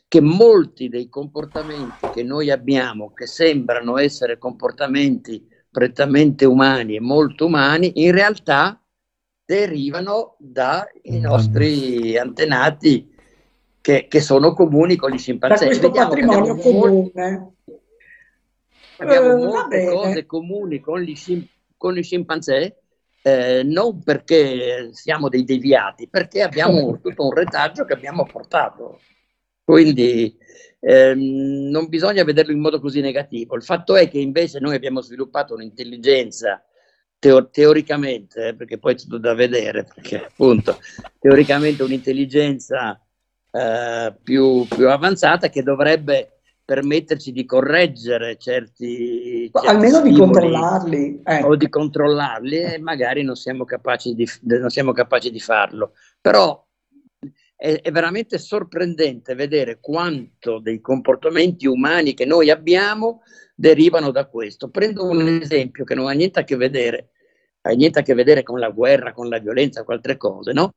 che molti dei comportamenti che noi abbiamo, che sembrano essere comportamenti prettamente umani e molto umani, in realtà derivano dai nostri antenati che, che sono comuni con gli scimpanzé. Da questo Vediamo patrimonio comune. Abbiamo eh, molte cose comuni con gli, con gli scimpanzé, eh, non perché siamo dei deviati, perché abbiamo tutto un retaggio che abbiamo portato. Quindi eh, non bisogna vederlo in modo così negativo. Il fatto è che invece noi abbiamo sviluppato un'intelligenza teo- teoricamente, eh, perché poi è tutto da vedere, perché appunto teoricamente un'intelligenza eh, più, più, avanzata che dovrebbe permetterci di correggere certi, certi almeno di controllarli ecco. o di controllarli e magari non siamo capaci di, non siamo capaci di farlo però è, è, veramente sorprendente vedere quanto dei comportamenti umani che noi abbiamo derivano da questo. Prendo un esempio che non ha niente a che vedere, ha niente a che vedere con la guerra, con la violenza, con altre cose, no?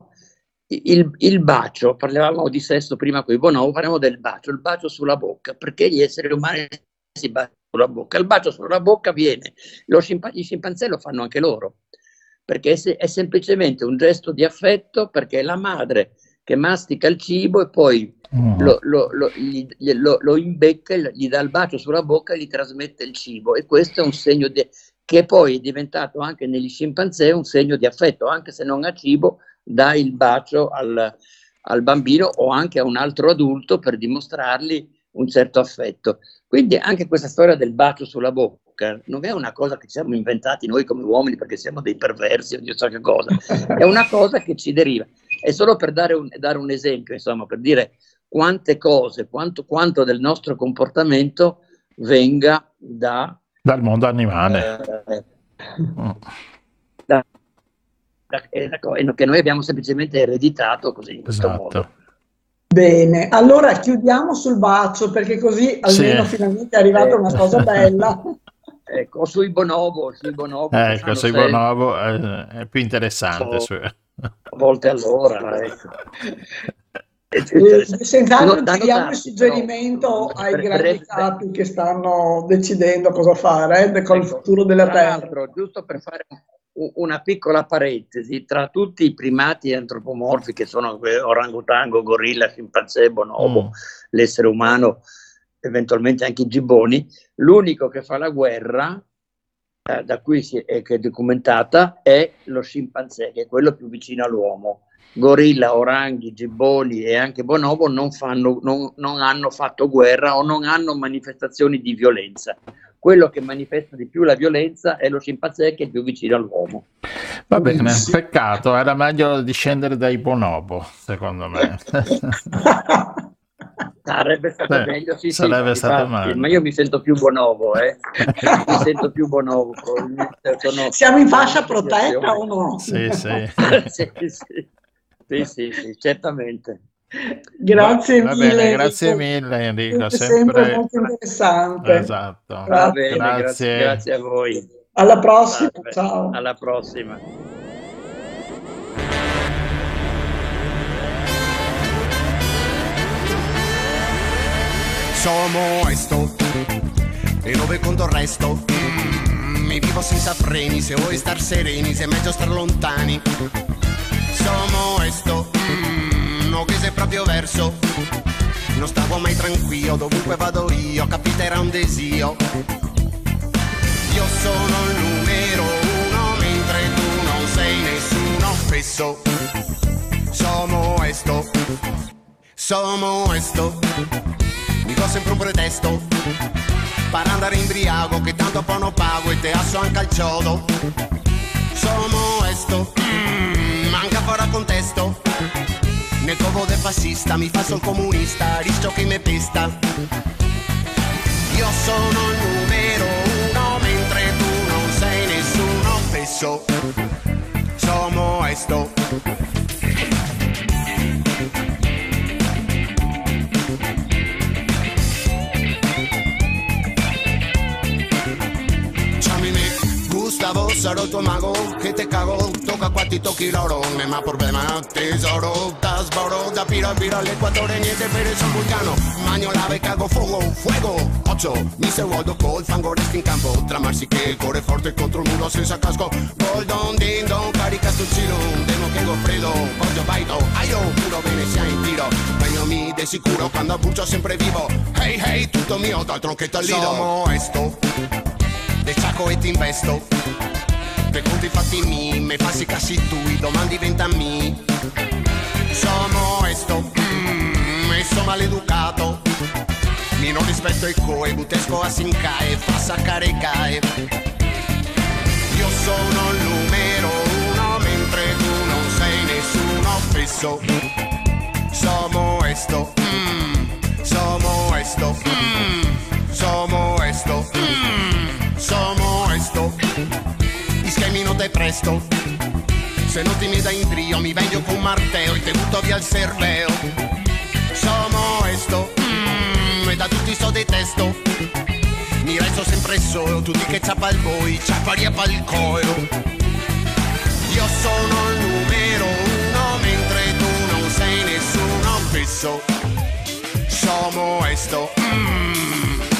Il, il bacio, parlavamo di sesso prima con i bonobo, parliamo del bacio, il bacio sulla bocca, perché gli esseri umani si baciano sulla bocca? Il bacio sulla bocca viene, scimp- gli scimpanzé lo fanno anche loro, perché è, è semplicemente un gesto di affetto perché la madre che mastica il cibo e poi mm. lo, lo, lo, gli, lo, imbecca, gli dà il bacio sulla bocca e gli trasmette il cibo e questo è un segno di, che poi è diventato anche negli scimpanzé un segno di affetto, anche se non ha cibo, dà il bacio al, al bambino o anche a un altro adulto per dimostrargli un certo affetto. Quindi anche questa storia del bacio sulla bocca non è una cosa che ci siamo inventati noi come uomini perché siamo dei perversi o Dio sa che cosa, è una cosa che ci deriva. È solo per dare un, dare un esempio, insomma, per dire quante cose, quanto, quanto del nostro comportamento venga da, dal mondo animale. Eh, mm. da, da, da, che noi abbiamo semplicemente ereditato così in questo esatto. modo. Bene, allora chiudiamo sul bacio perché così almeno sì. finalmente è arrivata una cosa bella. ecco, sui bonobo, sui bonobo. Ecco, sui bonobo è, è, più interessante. So, a volte all'ora, ecco. Senz'altro no, diamo il suggerimento però, ai grandi capi che stanno decidendo cosa fare eh, con ecco, il futuro della Terra. Giusto per fare una piccola parentesi, tra tutti i primati antropomorfi che sono orangutango, gorilla, scimpanzé, bonobo, mm. l'essere umano, eventualmente anche i gibboni, l'unico che fa la guerra, eh, da cui si è, che è documentata, è lo scimpanzé, che è quello più vicino all'uomo. Gorilla, oranghi, gibboni e anche bonobo non, fanno, non, non hanno fatto guerra o non hanno manifestazioni di violenza quello che manifesta di più la violenza è lo scimpanzé che è più vicino all'uomo. Va bene, peccato, era meglio discendere dai bonobo, secondo me. Sarebbe stato Beh, meglio, sì, sarebbe sì, stato infatti, ma io mi sento più bonobo, eh? mi sento più bonobo. Sono... Siamo in fascia protetta o no? Sì, sì. sì, sì. sì, sì, sì certamente. Grazie va, mille. bene, grazie mille Enrico, sempre, sempre molto interessante. Esatto. Va bene, grazie. grazie. grazie a voi. Alla prossima, Vabbè, ciao. Alla prossima. Sono esto e dove conto il resto. Mm, mi vivo senza freni, se vuoi star sereni, se è meglio star lontani. Sono esto. Mm, uno che sei proprio verso non stavo mai tranquillo dovunque vado io capiterà un desio io sono il numero uno mentre tu non sei nessuno spesso sono esto sono esto dico sempre un pretesto per andare in briago che tanto poi non pago e te asso anche al ciodo sono esto mm, manca fuori contesto nel covo del fascista mi fa sol comunista, rischio che mi pesta. Io sono il numero uno mentre tu non sei nessuno, spesso sono esto. Gustavo, sarò tuo mago che te cago, toca qua ti tocchi l'oro, non è más problema, tesoro, das boro, da piro a piro all'equatore, niente per il vulcano, magno lave, cago fuoco, fuego, 8, Mr. Waldo col fango resta in campo, tramarsi che il cuore forte contro il muro senza casco, Goldon, din don, carica sul cielo, un demo che goffredo, voglio baito, aio, puro bene sia in tiro, bagno mi de sicuro quando brucio sempre vivo, hey hey, tutto mio, dal tronchetto al lido, Somo esto de ciaco e ti investo per conti fatti mi me fassi cassi tu domani diventa mi. Sono esto mm, messo maleducato. Mi non rispetto il coe butesco a sincae fa saccare cae io sono il numero uno mentre tu non sei nessuno spesso sono esto mm, sono esto mm, sono esto mm. Te presto. Se non ti mi dai in trio mi vengo con marteo e te butto via il cervello Somos esto mm, e da tutti so detesto. Mi resto sempre solo, tu di che ciappa il voi, ciapparia pal coro. Io sono il numero uno mentre tu non sei nessuno fisso. Somos esto mm.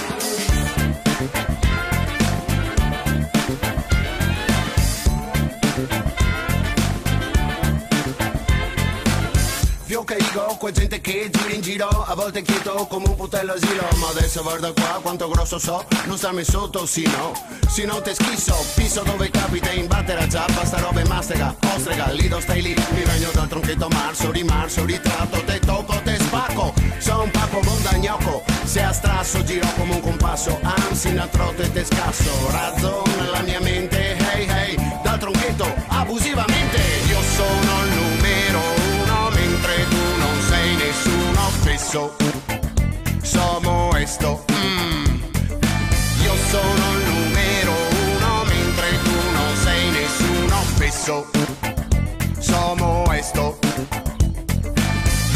Che dico, gente che gira in giro, a volte chiedo come un putello asilo, ma adesso guarda qua quanto grosso so, non starmi sotto, sì no, sì no te schisso, piso dove capita in battera già, basta roba e mastega, ostrega, lido stai lì, mi regno dal tronchetto marzo, rimarzo, ritratto, te tocco, te spacco, sono un pacco bondagnocco, se a strasso giro come un compasso, anzi in trotto e te scasso, razzo nella mia mente, hey hey, dal tronchetto abusivamente, spesso sono esto, mm. io sono il numero uno, mentre tu non sei nessuno, spesso sono esto.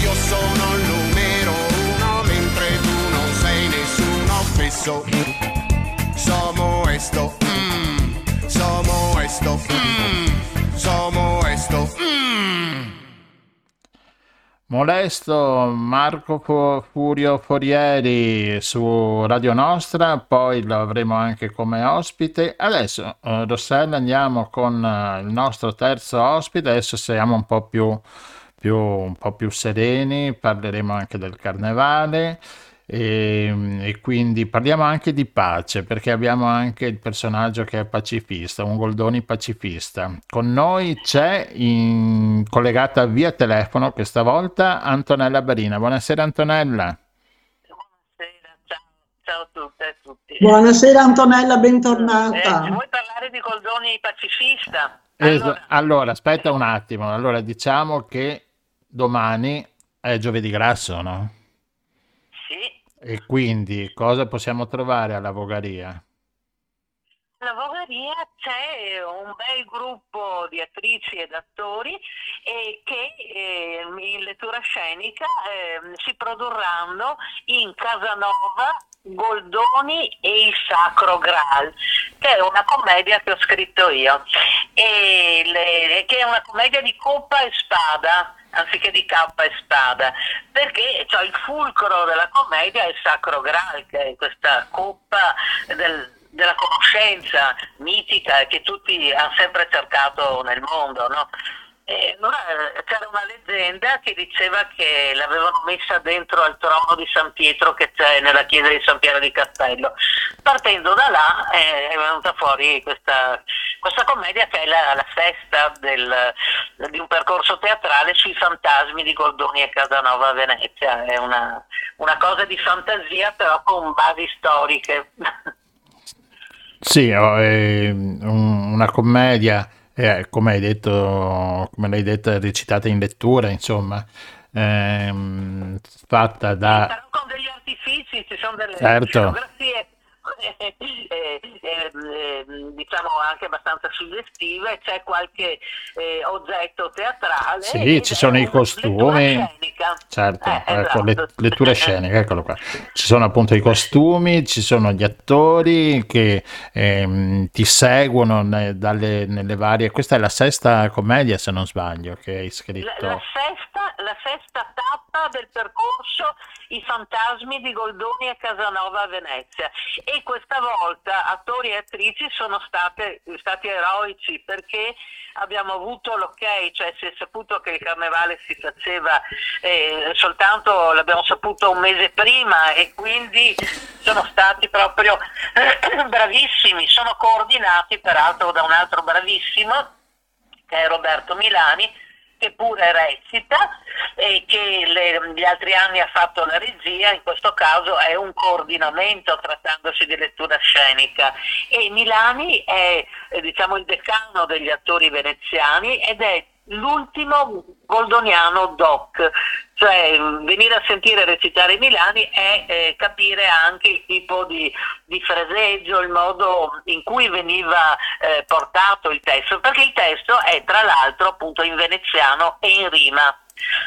Io sono il numero uno, mentre tu non sei nessuno, spesso sono esto, mm. sono esto, mm. Molesto Marco Fu- Furio Forieri su Radio Nostra, poi lo avremo anche come ospite. Adesso, eh, Rossella, andiamo con eh, il nostro terzo ospite. Adesso siamo un po' più, più- un po' più sereni, parleremo anche del carnevale. E, e quindi parliamo anche di pace perché abbiamo anche il personaggio che è pacifista, un Goldoni pacifista. Con noi c'è in- collegata via telefono questa volta Antonella Barina. Buonasera Antonella. Buonasera, ciao, ciao a tutte e a tutti. Buonasera Antonella, Eh, bentornata. vuoi parlare di Goldoni pacifista? Es- Allora, allora, aspetta un attimo. Allora, diciamo che domani è giovedì grasso, no? E quindi cosa possiamo trovare alla Vogaria? alla Vogaria c'è un bel gruppo di attrici ed attori eh, che eh, in lettura scenica eh, si produrranno in Casanova, Goldoni e il Sacro Graal, che è una commedia che ho scritto io, le- che è una commedia di coppa e spada anziché di cappa e spada, perché cioè, il fulcro della commedia è il Sacro Graal, che è questa coppa del- della conoscenza mitica che tutti hanno sempre cercato nel mondo, no? E allora eh, c'era una leggenda che diceva che l'avevano messa dentro al trono di San Pietro che c'è nella chiesa di San Piero di Castello. Partendo da là eh, è venuta fuori questa, questa commedia che è la, la festa del- di un percorso teatrale sui fantasmi di Goldoni e Casanova a Venezia. È una, una cosa di fantasia però con basi storiche. Sì, oh, è un- una commedia, eh, come hai detto, come l'hai detto, recitata in lettura, insomma, ehm, fatta da... Però con degli artifici, ci sono delle Certo. scenografie eh, eh, eh, diciamo anche abbastanza suggestive, c'è qualche eh, oggetto teatrale. Sì, ci sono i costumi. Certo, Eh, ecco, esatto. lettura scenica, eccolo qua. Ci sono appunto i costumi, ci sono gli attori che ehm, ti seguono ne- dalle, nelle varie... Questa è la sesta commedia, se non sbaglio, che hai La, scritto. la sesta, la sesta tappa del percorso I fantasmi di Goldoni e Casanova a Venezia. E questa volta attori e attrici sono state, stati eroici perché abbiamo avuto l'ok, cioè si è saputo che il carnevale si faceva eh, soltanto, l'abbiamo saputo un mese prima e quindi sono stati proprio bravissimi, sono coordinati peraltro da un altro bravissimo che è Roberto Milani, che pure recita e che le- gli altri anni ha fatto la regia, in questo caso è un coordinamento trattandosi di lettura scenica. E Milani è eh, diciamo, il decano degli attori veneziani ed è l'ultimo goldoniano doc, cioè venire a sentire recitare Milani è eh, capire anche il tipo di, di fraseggio, il modo in cui veniva eh, portato il testo, perché il testo è tra l'altro appunto in veneziano e in rima.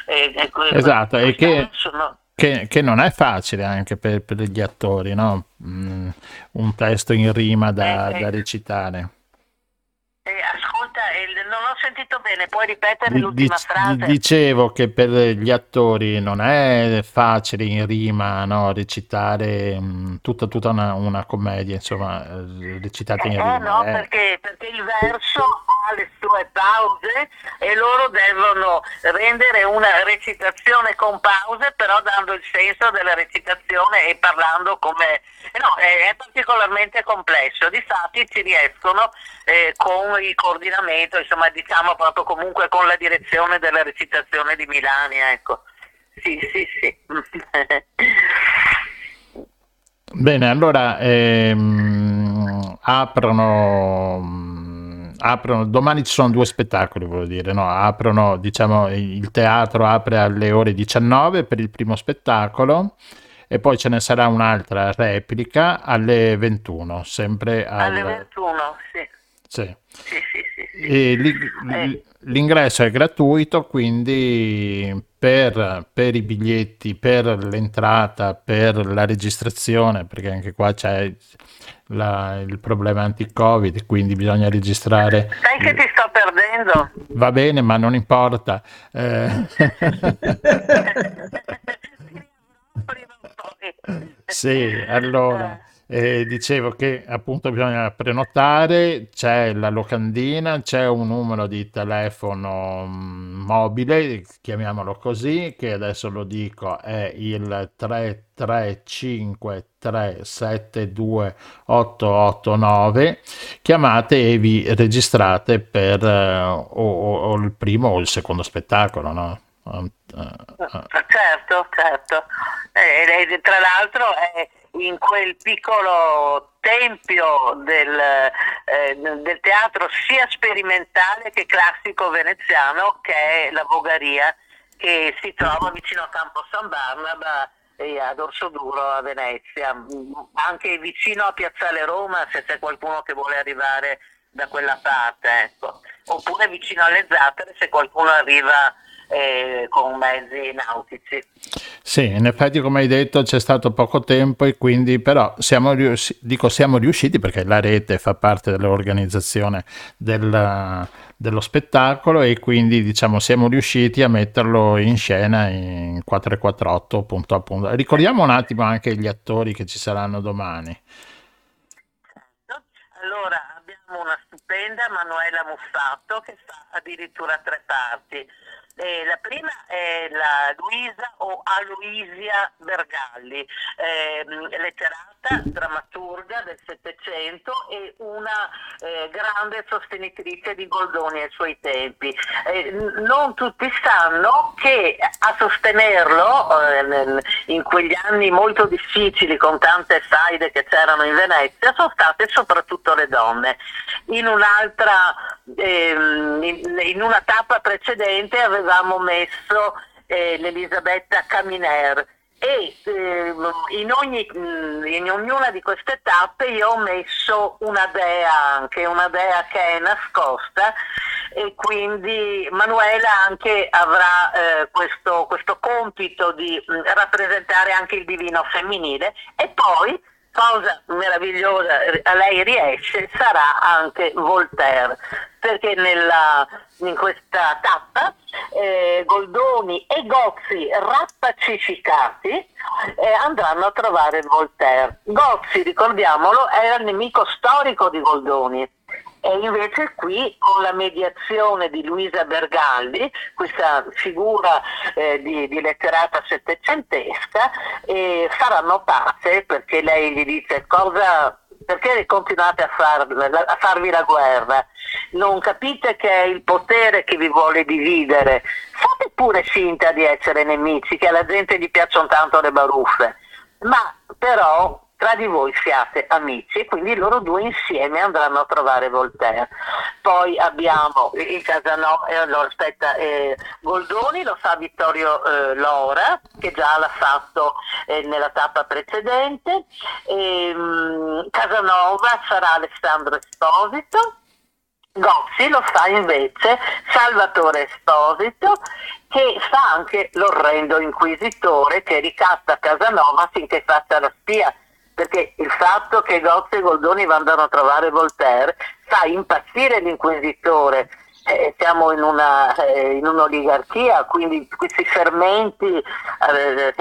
Eh, ecco, Esatto, e che- sono- Che, che non è facile anche per, per gli attori, no? Mm, un testo in rima da, Eh, eh. da recitare. eh, ascolta, eh, non ho sentito bene, puoi ripetere Di- l'ultima dic- frase? dicevo che per gli attori non è facile in rima, no? Recitare mm, tutta, tutta una, una commedia, insomma, eh, recitata in Eh, rima. no, eh. perché, perché il verso ha le sue pause e loro devono rendere una recitazione con pause, però dando il senso della recitazione e parlando come... No, è, è particolarmente complesso, difatti ci riescono eh, con il coordinamento, insomma diciamo proprio comunque con la direzione della recitazione di Milani, ecco. Sì, sì, sì. Bene, allora ehm, aprono, aprono, domani ci sono due spettacoli, voglio dire, no? aprono, diciamo, il teatro apre alle ore 19 per il primo spettacolo e poi ce ne sarà un'altra replica alle 21, sempre al... alle 21, sì. Sì. Sì. Li, l'ingresso è gratuito, quindi per, per, i biglietti, per l'entrata, per la registrazione, perché anche qua c'è la, il problema anti-Covid, quindi bisogna registrare. Sai che ti sto perdendo? Va bene, ma non importa. Eh... sì, allora. Eh, dicevo che appunto bisogna prenotare, c'è la locandina, c'è un numero di telefono mm, mobile, chiamiamolo così, che adesso lo dico è il 3353728889. Chiamate e vi registrate per eh, o, o, il primo o il secondo spettacolo, no? Uh, uh, certo, certo. Eh, tra l'altro è in quel piccolo tempio del, eh, del, teatro sia sperimentale che classico veneziano che è la Vogaria che si trova vicino a Campo San Barnaba e ad Orsoduro a Venezia, anche vicino a Piazzale Roma se c'è qualcuno che vuole arrivare da quella parte, ecco. oppure vicino alle Zattere se qualcuno arriva eh, con mezzi nautici. Sì, in effetti come hai detto c'è stato poco tempo e quindi però siamo, riusci- dico, siamo riusciti perché la rete fa parte dell'organizzazione del, dello spettacolo e quindi diciamo siamo riusciti a metterlo in scena in 448 punto a punto. Ricordiamo un attimo anche gli attori che ci saranno domani. Allora abbiamo una stupenda Manuela Muffatto che fa addirittura tre parti eh, la prima è la Luisa o Aloisia Bergalli, eh, letterata, drammaturga del Settecento e una eh, grande sostenitrice di Goldoni ai suoi tempi. Eh, non tutti sanno che a sostenerlo eh, in quegli anni molto difficili con tante faide che c'erano in Venezia sono state soprattutto le donne. In un'altra, ehm, in, in una tappa precedente aveva avevamo messo eh, l'Elisabetta Caminer e eh, in, ogni, mm, in, ognuna di queste tappe io ho messo una dea anche, una dea che è nascosta e quindi Manuela anche avrà eh, questo, questo, compito di mh, mm, rappresentare anche il divino femminile. E poi cosa meravigliosa a lei riesce sarà anche Voltaire perché nella, in questa tappa eh, Goldoni e Gozzi rappacificati eh, andranno a trovare Voltaire. Gozzi, ricordiamolo, era il nemico storico di Goldoni e invece qui con la mediazione di Luisa Bergaldi, questa figura eh, di, di, letterata settecentesca, eh, faranno pace perché lei gli dice cosa perché continuate a, far, a, farvi la guerra? Non capite che è il potere che vi vuole dividere? Fate pure finta di essere nemici, che alla gente gli piacciono tanto le baruffe, ma però tra di voi siate amici e quindi loro due insieme andranno a trovare Voltaire. Poi abbiamo il Casanova, eh, allora, aspetta, eh, Goldoni lo fa Vittorio eh, Lora, che già l'ha fatto eh, nella tappa precedente, e, mh, Casanova sarà Alessandro Esposito, Gozzi lo fa invece Salvatore Esposito che fa anche l'orrendo inquisitore che ricatta Casanova finché faccia la spia perché il fatto che Gozzi e Goldoni vadano a trovare Voltaire fa impazzire l'inquisitore eh, siamo in, una, eh, in un'oligarchia, quindi questi fermenti eh,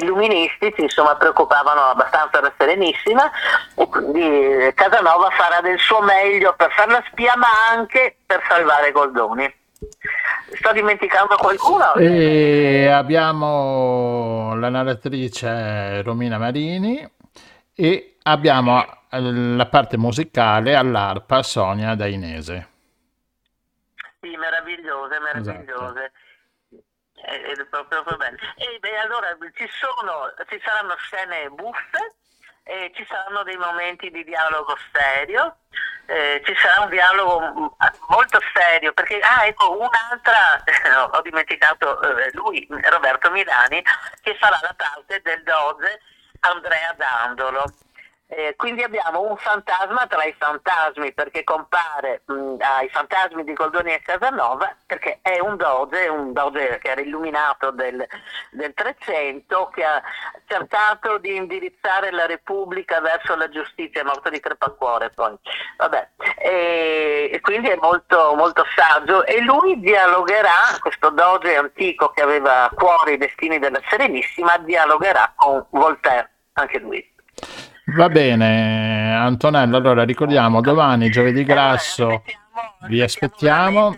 illuministici insomma, preoccupavano abbastanza la Serenissima e quindi Casanova farà del suo meglio per farla spia ma anche per salvare Goldoni. Sto dimenticando qualcuno? E abbiamo la narratrice Romina Marini e abbiamo la parte musicale all'arpa Sonia Dainese. Sì, meravigliose, meravigliose. Esatto. È, è proprio, proprio bello. E beh, allora ci, sono, ci saranno scene buffe, eh, ci saranno dei momenti di dialogo serio, eh, ci sarà un dialogo mm, molto serio, perché, ah ecco, un'altra, ho dimenticato eh, lui, Roberto Milani, che farà la parte del Doge Andrea Dandolo. Eh, quindi abbiamo un fantasma tra i fantasmi perché compare mh, ai fantasmi di Goldoni e Casanova perché è un doge, un doge che era illuminato del, del 300 che ha cercato di indirizzare la Repubblica verso la giustizia, è morto di crepacuore poi. Vabbè. E, e quindi è molto, molto saggio e lui dialogherà, questo doge antico che aveva a cuore i destini della Serenissima, dialogherà con Voltaire, anche lui. Va bene, Antonello, allora ricordiamo domani, giovedì grasso, vi aspettiamo.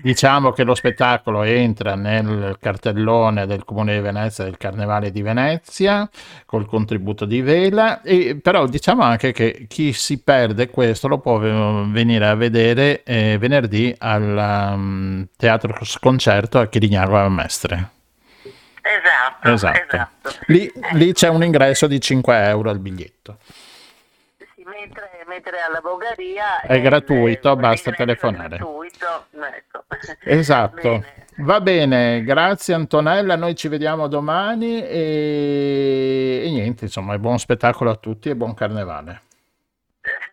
Diciamo che lo spettacolo entra nel cartellone del Comune di Venezia del Carnevale di Venezia col contributo di Vela, e, però diciamo anche che chi si perde questo lo può venire a vedere eh, venerdì al um, Teatro Sconcerto a Chirignano a Mestre. Esatto, esatto. esatto. Lì, lì, c'è un ingresso di 5 euro al biglietto. Sì, mentre, mentre, alla Bulgaria è, è gratuito, basta telefonare. Gratuito, ecco. Esatto. Bene. Va bene, grazie Antonella, noi ci vediamo domani e, e niente, insomma, buon spettacolo a tutti e buon carnevale.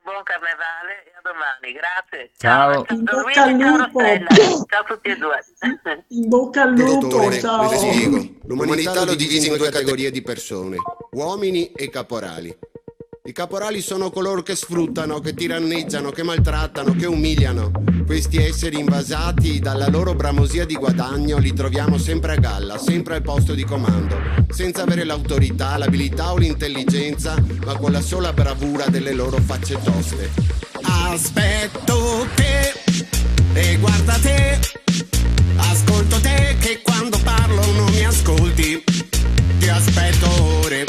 Buon carnevale domani, grazie. Ciao. In bocca al lupo. Ciao a tutti e due. In bocca al lupo, Dottore, ciao. L'umanità lo divide in due categorie di persone, uomini e caporali. I caporali sono coloro che sfruttano, che tiranneggiano, che maltrattano, che umiliano. Questi esseri invasati dalla loro bramosia di guadagno li troviamo sempre a galla, sempre al posto di comando, senza avere l'autorità, l'abilità o l'intelligenza, ma con la sola bravura delle loro facce toste. Aspetto te e guarda te, ascolto te che quando parlo non mi ascolti. Ti aspetto ore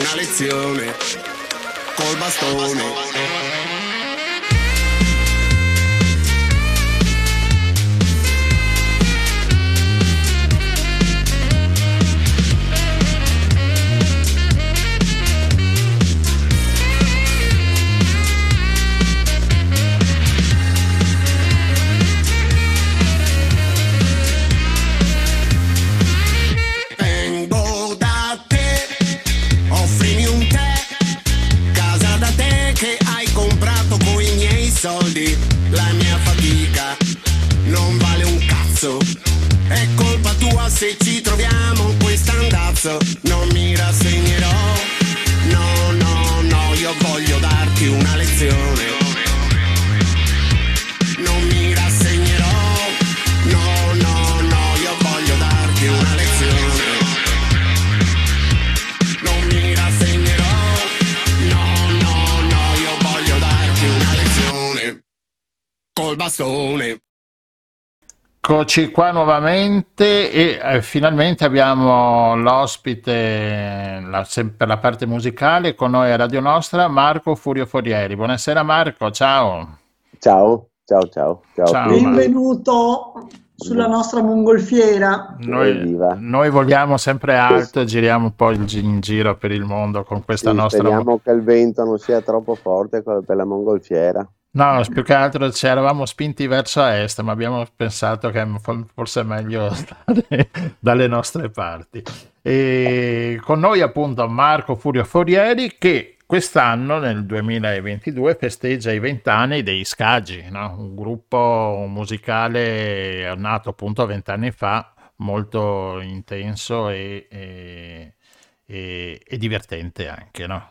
una lezione col bastone. Se ci troviamo quest'andazzo non mi rassegnerò. No, no, no, io voglio darti una lezione. Non mi rassegnerò. No, no, no, io voglio darti una lezione. Non mi rassegnerò. No, no, no, io voglio darti una lezione. Col bastone. Eccoci qua nuovamente e eh, finalmente abbiamo l'ospite la- per la parte musicale con noi a Radio Nostra, Marco Furio Forieri. Buonasera Marco, ciao. Ciao, ciao, ciao, ciao. Ciao, tutti. Marco. Benvenuto sulla nostra mongolfiera. Noi, noi vogliamo sempre alto e giriamo un po' in giro per il mondo con questa Sì, nostra... speriamo che il vento non sia troppo forte per la mongolfiera. No, più che altro ci eravamo spinti verso est, ma abbiamo pensato che fo- forse è meglio stare dalle nostre parti. E con noi appunto Marco Furio Forieri che quest'anno, nel 2022, festeggia i vent'anni dei Scagi, no? un gruppo musicale nato appunto vent'anni fa, molto intenso e, e- e- e divertente anche, no?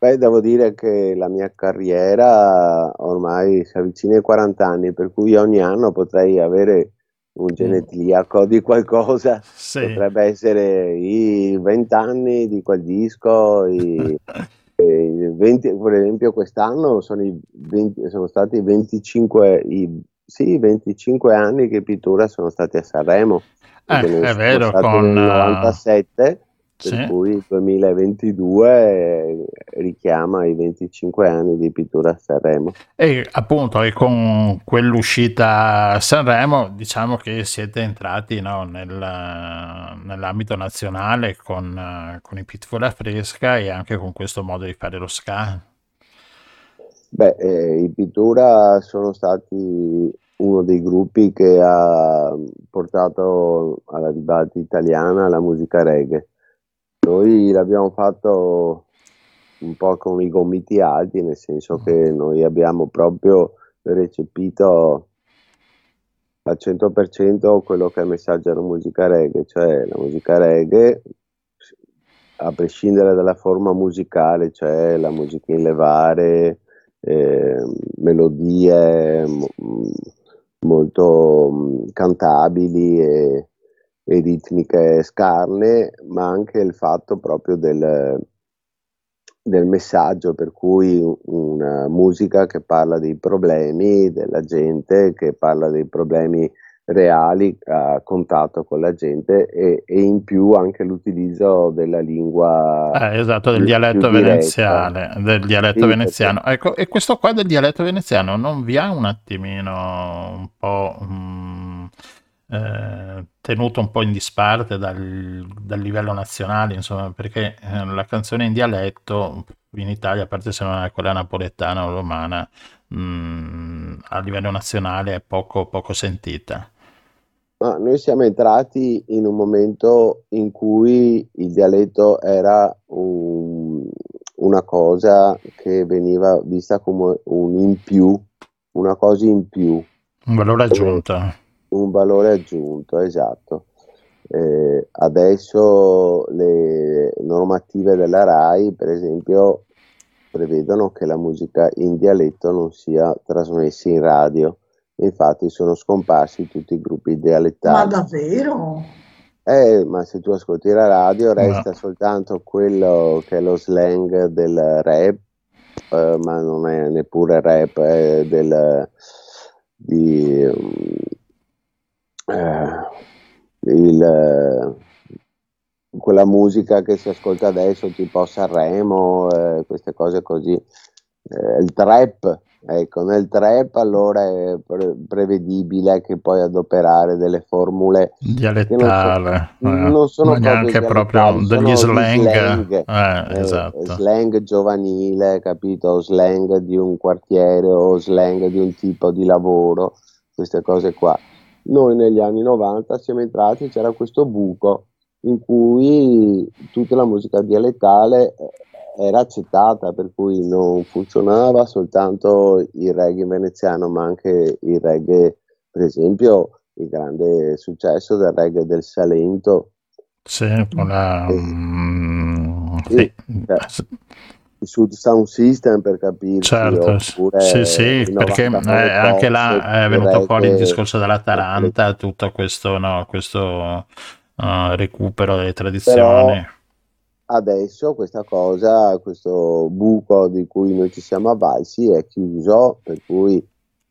Beh, devo dire che la mia carriera ormai si avvicina ai 40 anni, per cui ogni anno potrei avere un genetliaco di qualcosa. Sì. Potrebbe essere i 20 anni di quel disco, i, i 20 per esempio quest'anno sono, i 20 sono stati 25, i, sì, 25 anni che Pittura sono stati a Sanremo. Eh, perché ne è sono vero, stati con, nel eh, 97, per sì. cui il 2022 eh, richiama i 25 anni di Pittura a Sanremo. E appunto, e con quell'uscita a Sanremo, diciamo che siete entrati no, nel- nell'ambito nazionale con, con i Pitfora Fresca e anche con questo modo di fare lo ska. Beh, eh, i Pittura sono stati uno dei gruppi che ha portato alla ribalta italiana la musica reggae. Noi l'abbiamo fatto un po' con i gomiti alti, nel senso che noi abbiamo proprio recepito al 100% quello che è il messaggio della musica reggae, cioè la musica reggae, a prescindere dalla forma musicale, cioè la musica in levare, eh, melodie mo- molto mh, cantabili e, e ritmiche scarne, ma anche il fatto proprio del, del messaggio, per cui una musica che parla dei problemi della gente, che parla dei problemi reali a contatto con la gente e, e in più anche l'utilizzo della lingua Eh, esatto, del più- dialetto più veneziale, del dialetto Sì, veneziano. Ecco, e questo qua del dialetto veneziano non vi ha un attimino un po' mm, eh, tenuto un po' in disparte dal, dal livello nazionale, insomma, perché eh, la canzone in dialetto in Italia, a parte se non è quella napoletana o romana, mm, a livello nazionale è poco, poco sentita. Ma noi siamo entrati in un momento in cui il dialetto era un- una cosa che veniva vista come un in più, una cosa in più, Un valore aggiunto. Un valore aggiunto, esatto. Eh, adesso le normative della RAI, per esempio, prevedono che la musica in dialetto non sia trasmessa in radio. Infatti sono scomparsi tutti i gruppi Ma dialettali. davvero? Eh, ma se tu ascolti la radio resta No. soltanto quello che è lo slang del rap, eh, ma non è neppure rap, è del, di, eh, il, quella musica che si ascolta adesso, tipo Sanremo, eh, queste cose così. Eh, il trap, ecco, nel trap allora è pre- prevedibile che puoi adoperare delle formule che non, so- eh, non sono neanche proprio dialettali, degli slang, slang, eh, eh, esatto. slang giovanile, capito? Slang di un quartiere o slang di un tipo di lavoro, queste cose qua. Noi negli anni 90 siamo entrati e c'era questo buco in cui tutta la musica dialettale eh, era accettata, per cui non funzionava soltanto il reggae veneziano, ma anche il reggae, per esempio, il grande successo del reggae del Salento. Sì, con la... mm, sì. Cioè, su sound system per capirci Certo, sì, sì, perché eh, 99 anche là è venuto fuori il discorso dell'Atalanta, tutto questo, no, questo eh, recupero delle tradizioni. adesso questa cosa, questo buco di cui noi ci siamo avvalsi è chiuso, per cui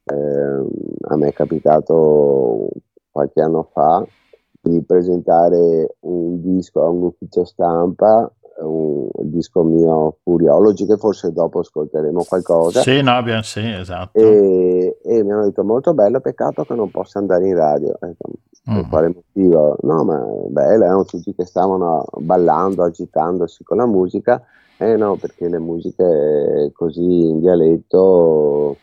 ehm, a me è capitato qualche anno fa di presentare un disco a un ufficio stampa, un disco mio Furiology, che forse dopo ascolteremo qualcosa. Sì, no, abbiamo, sì, esatto. E, e mi hanno detto molto bello, peccato che non possa andare in radio. Detto, per Mm. quale motivo? No, ma bello, erano tutti che stavano ballando, agitandosi con la musica. Eh no, perché le musiche così in dialetto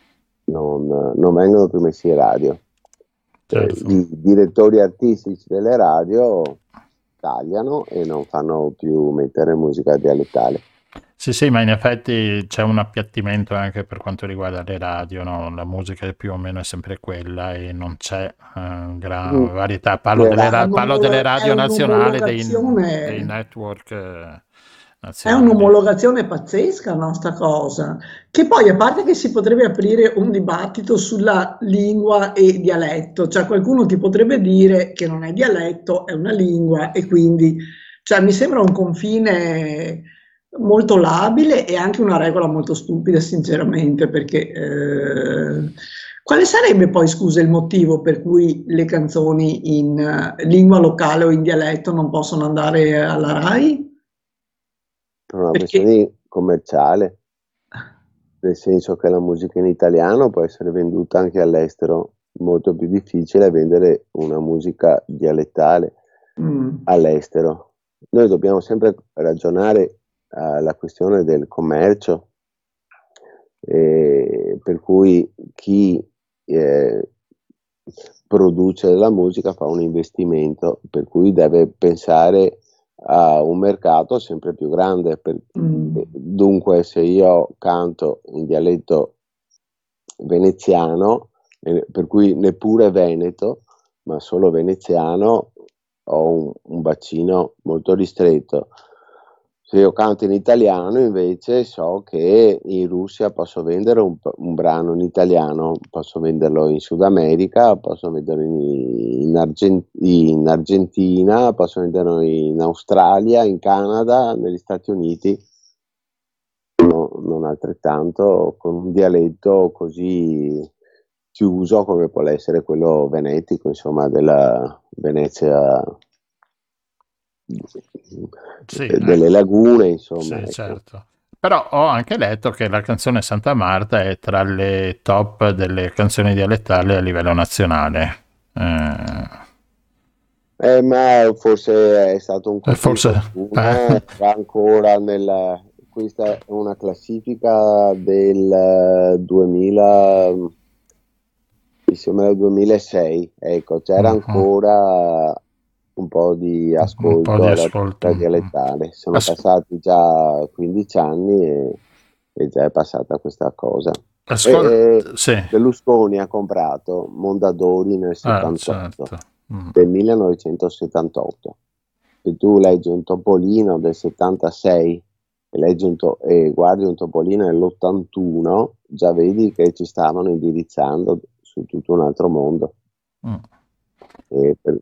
non, non vengono più messe in radio. Eh, Certo. I direttori artistici delle radio tagliano e non fanno più mettere musica dialettale. Sì, sì, ma in effetti c'è un appiattimento anche per quanto riguarda le radio, no? La musica più o meno è sempre quella e non c'è eh, gran Mm. varietà. Parlo È delle, ra- È parlo delle radio nazionali, dei, dei network eh, È nazionali. un'omologazione pazzesca, no, sta cosa. Che poi, a parte che si potrebbe aprire un dibattito sulla lingua e dialetto, cioè qualcuno ti potrebbe dire che non è dialetto, è una lingua e quindi, cioè, mi sembra un confine molto labile e anche una regola molto stupida, sinceramente, perché eh, quale sarebbe poi, scusa, il motivo per cui le canzoni in eh, lingua locale o in dialetto non possono andare alla RAI? Per una Perché- questione commerciale, nel senso che la musica in italiano può essere venduta anche all'estero, molto più difficile vendere una musica dialettale Mm. all'estero. Noi dobbiamo sempre ragionare alla questione del commercio, eh, per cui chi eh, produce la musica fa un investimento, per cui deve pensare a un mercato sempre più grande. per- Mm. dunque, se io canto in dialetto veneziano, per cui neppure veneto, ma solo veneziano, ho un, un bacino molto ristretto. Se io canto in italiano, invece, so che in Russia posso vendere un, un brano in italiano, posso venderlo in Sud America, posso venderlo in, in Argen- in Argentina, posso venderlo in Australia, in Canada, negli Stati Uniti. No- non altrettanto con un dialetto così chiuso come può essere quello venetico, insomma, della Venezia, Sì, eh, delle lagune, insomma. Sì, ecco. certo. Però ho anche letto che la canzone Santa Marta è tra le top delle canzoni dialettali a livello nazionale. Eh, Eh, ma forse è stato un Eh, forse- va ancora nella questa è una classifica del eh, 2000 mi sembra del 2006 ecco c'era Mhm. ancora un po' di ascolto po' di alla ascolto. musica dialettale sono As- passati già 15 anni e, e già è passata questa cosa ascol- E- sì, Berlusconi ha comprato Mondadori nel ah, 78 certo. Mm. del 1978. Se tu leggi un topolino del 76 e, leggi un to- e guardi un topolino dell'81, già vedi che ci stavano indirizzando su tutto un altro mondo. Mm. Per-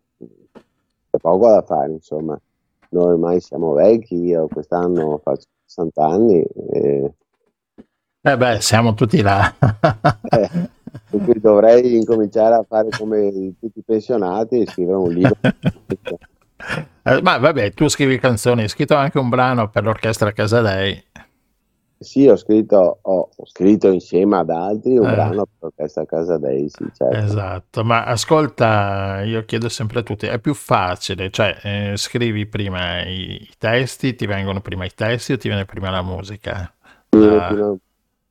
c'è poco da fare, insomma. Noi ormai siamo vecchi, io quest'anno faccio 60 anni, e, Eh beh, siamo tutti là. eh, per dovrei incominciare a fare come tutti i pensionati e scrivere un libro. Eh, ma vabbè, tu scrivi canzoni, hai scritto anche un brano per l'orchestra Casadei. Sì, ho scritto, ho, ho scritto insieme ad altri un Eh. brano per questa casa dei, sì, certo. Esatto, ma ascolta, io chiedo sempre a tutti, è più facile, cioè eh, scrivi prima i, i testi, ti vengono prima i testi o ti viene prima la musica? Viene La- prima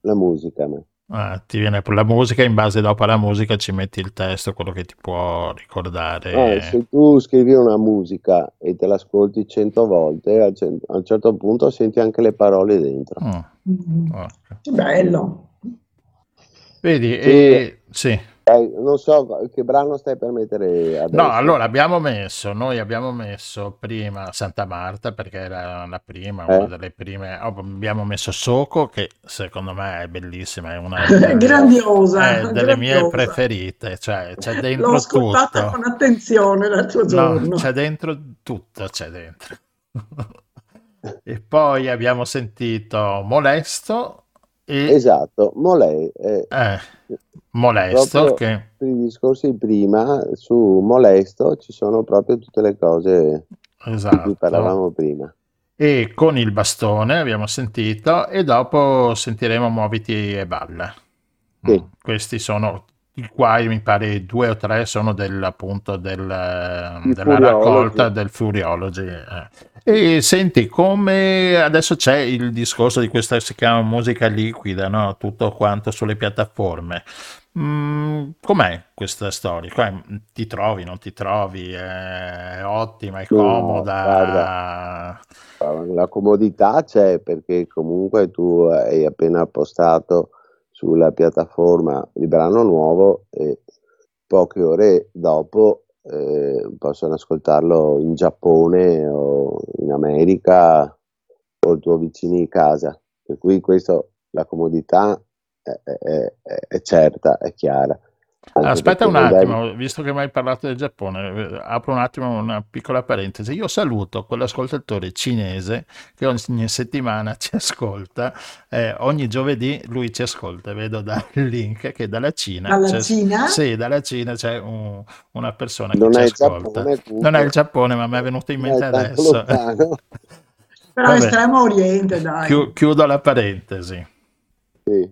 la musica, me. ah, ti viene la musica, in base dopo alla musica ci metti il testo, quello che ti può ricordare. No, se tu scrivi una musica e te l'ascolti cento volte, a un certo punto senti anche le parole dentro. Mm, Che bello. Vedi, Sì. e- sì, Eh, non so che brano stai per mettere adesso. No, allora abbiamo messo, noi abbiamo messo prima Santa Marta perché era la prima, una Eh? delle prime, oh, abbiamo messo Soco che secondo me è bellissima, è una Grandiosa, è delle mie grandiosa. preferite, cioè c'è L'ho dentro ascoltata tutto. con attenzione l'altro No, giorno. c'è dentro tutto, c'è dentro. E poi abbiamo sentito Molesto e Esatto, Molè, eh, eh, Molesto che per i discorsi di prima su Molesto ci sono proprio tutte le cose di cui esatto. parlavamo prima. E con il bastone abbiamo sentito e dopo sentiremo Muoviti e balla. Sì. Mm, Questi sono i quali mi pare due o tre sono del, appunto del, della raccolta del Furiology. eh. E senti, come adesso c'è il discorso di questa si chiama musica liquida, no? Tutto quanto sulle piattaforme. Mm, com'è questa storia? Ti trovi, non ti trovi? È ottima, è No, comoda? La comodità c'è perché comunque tu hai appena postato sulla piattaforma il brano nuovo e poche ore dopo eh, possono ascoltarlo in Giappone o in America o il tuo vicino di casa. Per cui questo, la comodità è- è- è certa, è chiara. Aspetta un attimo, visto che mi hai parlato del Giappone, eh, apro un attimo una piccola parentesi. Io saluto quell'ascoltatore cinese che ogni settimana ci ascolta, eh, ogni giovedì lui ci ascolta, vedo dal link che dalla Cina, Dalla c'è- Cina? sì, dalla Cina c'è un- una persona che Non ci è il ascolta. Giappone. Non è il Giappone, ma mi è venuto in è mente adesso. Però Vabbè. estremo oriente, dai. Chiu- chiudo la parentesi. Sì.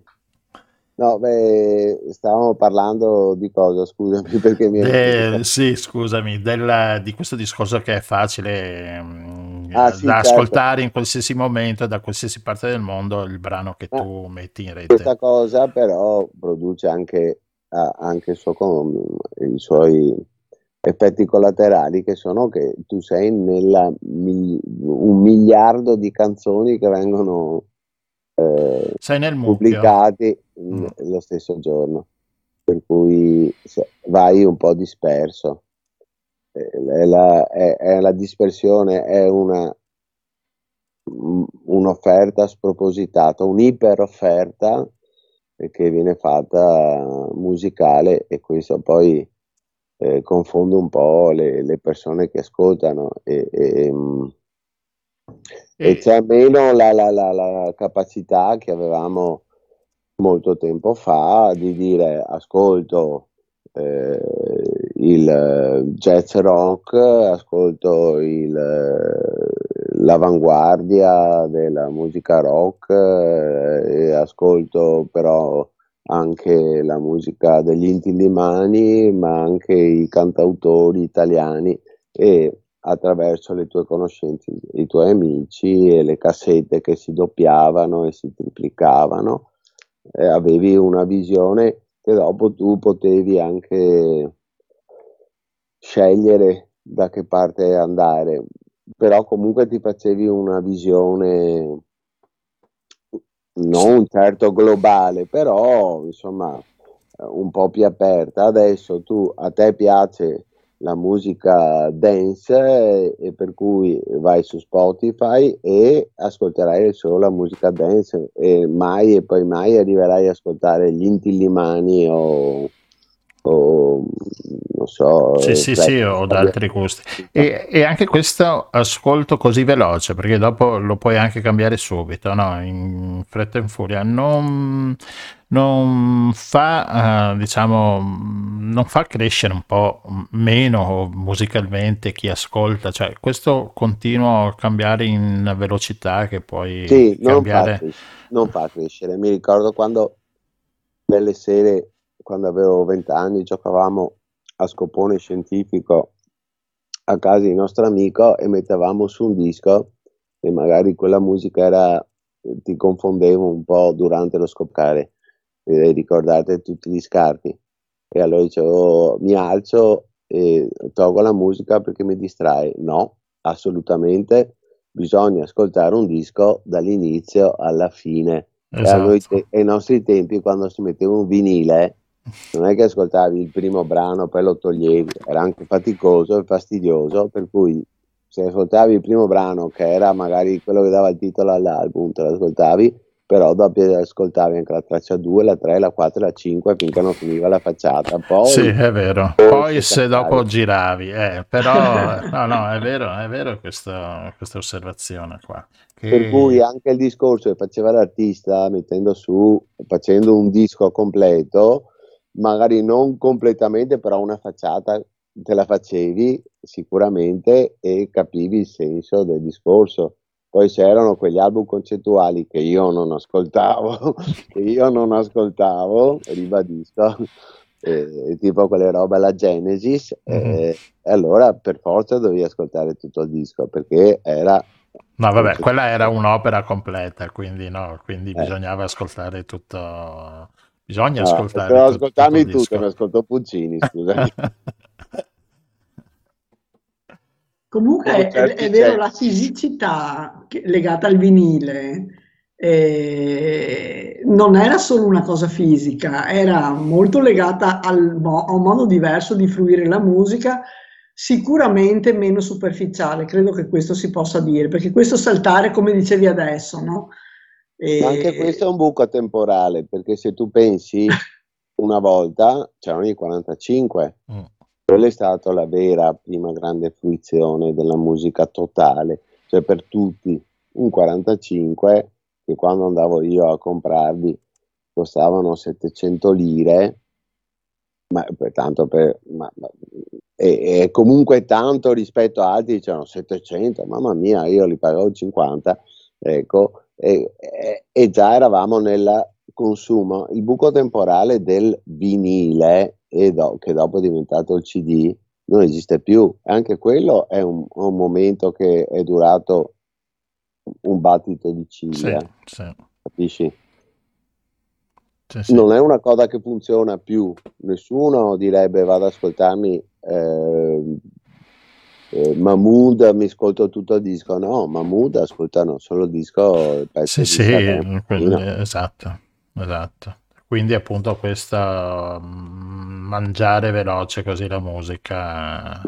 No, beh, stavamo parlando di cosa, scusami, perché mi Eh, sì, scusami, della- di questo discorso che è facile mm, Ah, sì, da certo. ascoltare in qualsiasi momento, da qualsiasi parte del mondo, il brano che Ma tu metti in rete. questa cosa però produce anche, anche con- i suoi effetti collaterali che sono che tu sei nella un miliardo di canzoni che vengono eh, pubblicati Mm. mm, lo stesso giorno, per cui vai un po' disperso. Eh, È la, è- è la dispersione, è una, un- un'offerta spropositata, un'iperofferta che viene fatta musicale e questo poi eh, confonde un po' le, le persone che ascoltano e, e, mm, e c'è meno la, la- la- la capacità che avevamo molto tempo fa di dire ascolto eh, il jazz rock, ascolto il, l'avanguardia della musica rock eh, ascolto però anche la musica degli Inti Limani, ma anche i cantautori italiani e attraverso le tue conoscenze, i tuoi amici e le cassette che si doppiavano e si triplicavano, eh, avevi una visione che dopo tu potevi anche scegliere da che parte andare, però comunque ti facevi una visione non certo globale, però insomma eh, un po' più aperta. Adesso tu a te piace la musica dance e per cui vai su Spotify e ascolterai solo la musica dance e mai e poi mai arriverai a ascoltare gli Intillimani o, o non so Sì, sì, sì, Fred- ho da altri gusti. E, e anche questo ascolto così veloce, perché dopo lo puoi anche cambiare subito, no? In fretta e in furia. Non, non fa, eh, diciamo, non fa crescere un po' meno musicalmente chi ascolta, cioè questo continua a cambiare in velocità che puoi Sì, non fa, cambiare. non fa crescere. Mi ricordo quando nelle sere, quando avevo vent'anni, giocavamo a scopone scientifico a casa di nostro amico e mettevamo su un disco e magari quella musica era, ti confondevo un po' durante lo scoccare. E ricordate tutti gli scarti. E allora dicevo, mi alzo e tolgo la musica perché mi distrae. No, assolutamente bisogna ascoltare un disco dall'inizio alla fine. E Esatto. te- ai nostri tempi, quando si metteva un vinile, non è che ascoltavi il primo brano poi lo toglievi, era anche faticoso e fastidioso, per cui se ascoltavi il primo brano che era magari quello che dava il titolo all'album, te lo ascoltavi, però dopo ascoltavi anche la traccia 2, la 3, la 4 la 5 finché non finiva la facciata. Poi, sì, è vero. Poi se dopo giravi, eh, però no, no, è vero, è vero questa, questa osservazione qua. Che... Per cui anche il discorso che faceva l'artista mettendo su, facendo un disco completo, magari non completamente, però una facciata te la facevi sicuramente e capivi il senso del discorso. Poi c'erano quegli album concettuali che io non ascoltavo, che io non ascoltavo, ribadisco, eh, tipo quelle robe alla Genesis, mm-hmm. eh, e allora per forza dovevi ascoltare tutto il disco perché era No, vabbè, quella era un'opera completa, quindi no, quindi eh. bisognava ascoltare tutto. Bisogna no, ascoltare. Per ascoltarmi tutto, tutto mi ascolto Puccini, scusa. Comunque è, è, vero, la fisicità legata al vinile eh, non era solo una cosa fisica, era molto legata al mo- a un modo diverso di fruire la musica, sicuramente meno superficiale, credo che questo si possa dire, perché questo saltare, come dicevi adesso, no? E... Anche questo è un buco temporale, perché se tu pensi una volta c'erano i 45. Mm quella è stata la vera prima grande fruizione della musica totale, cioè per tutti. Un 45 che quando andavo io a comprarli costavano 700 lire, ma tanto per, ma, ma, e, e, comunque tanto rispetto a altri dicevano 700, mamma mia, io li pagavo 50, ecco, e, e, già eravamo nel consumo, il buco temporale del vinile do, che dopo è diventato il CD, non esiste più. Anche quello è un, un momento che è durato un battito di ciglia, sì, sì. capisci? Sì, non è una cosa che funziona più. Nessuno direbbe vado ad ascoltarmi eh, eh, Mahmood, mi ascolto tutto il disco. No, Mahmood ascoltano solo il disco. Il pezzo sì, sì, esatto, esatto. Quindi appunto questa mm, mangiare veloce così la musica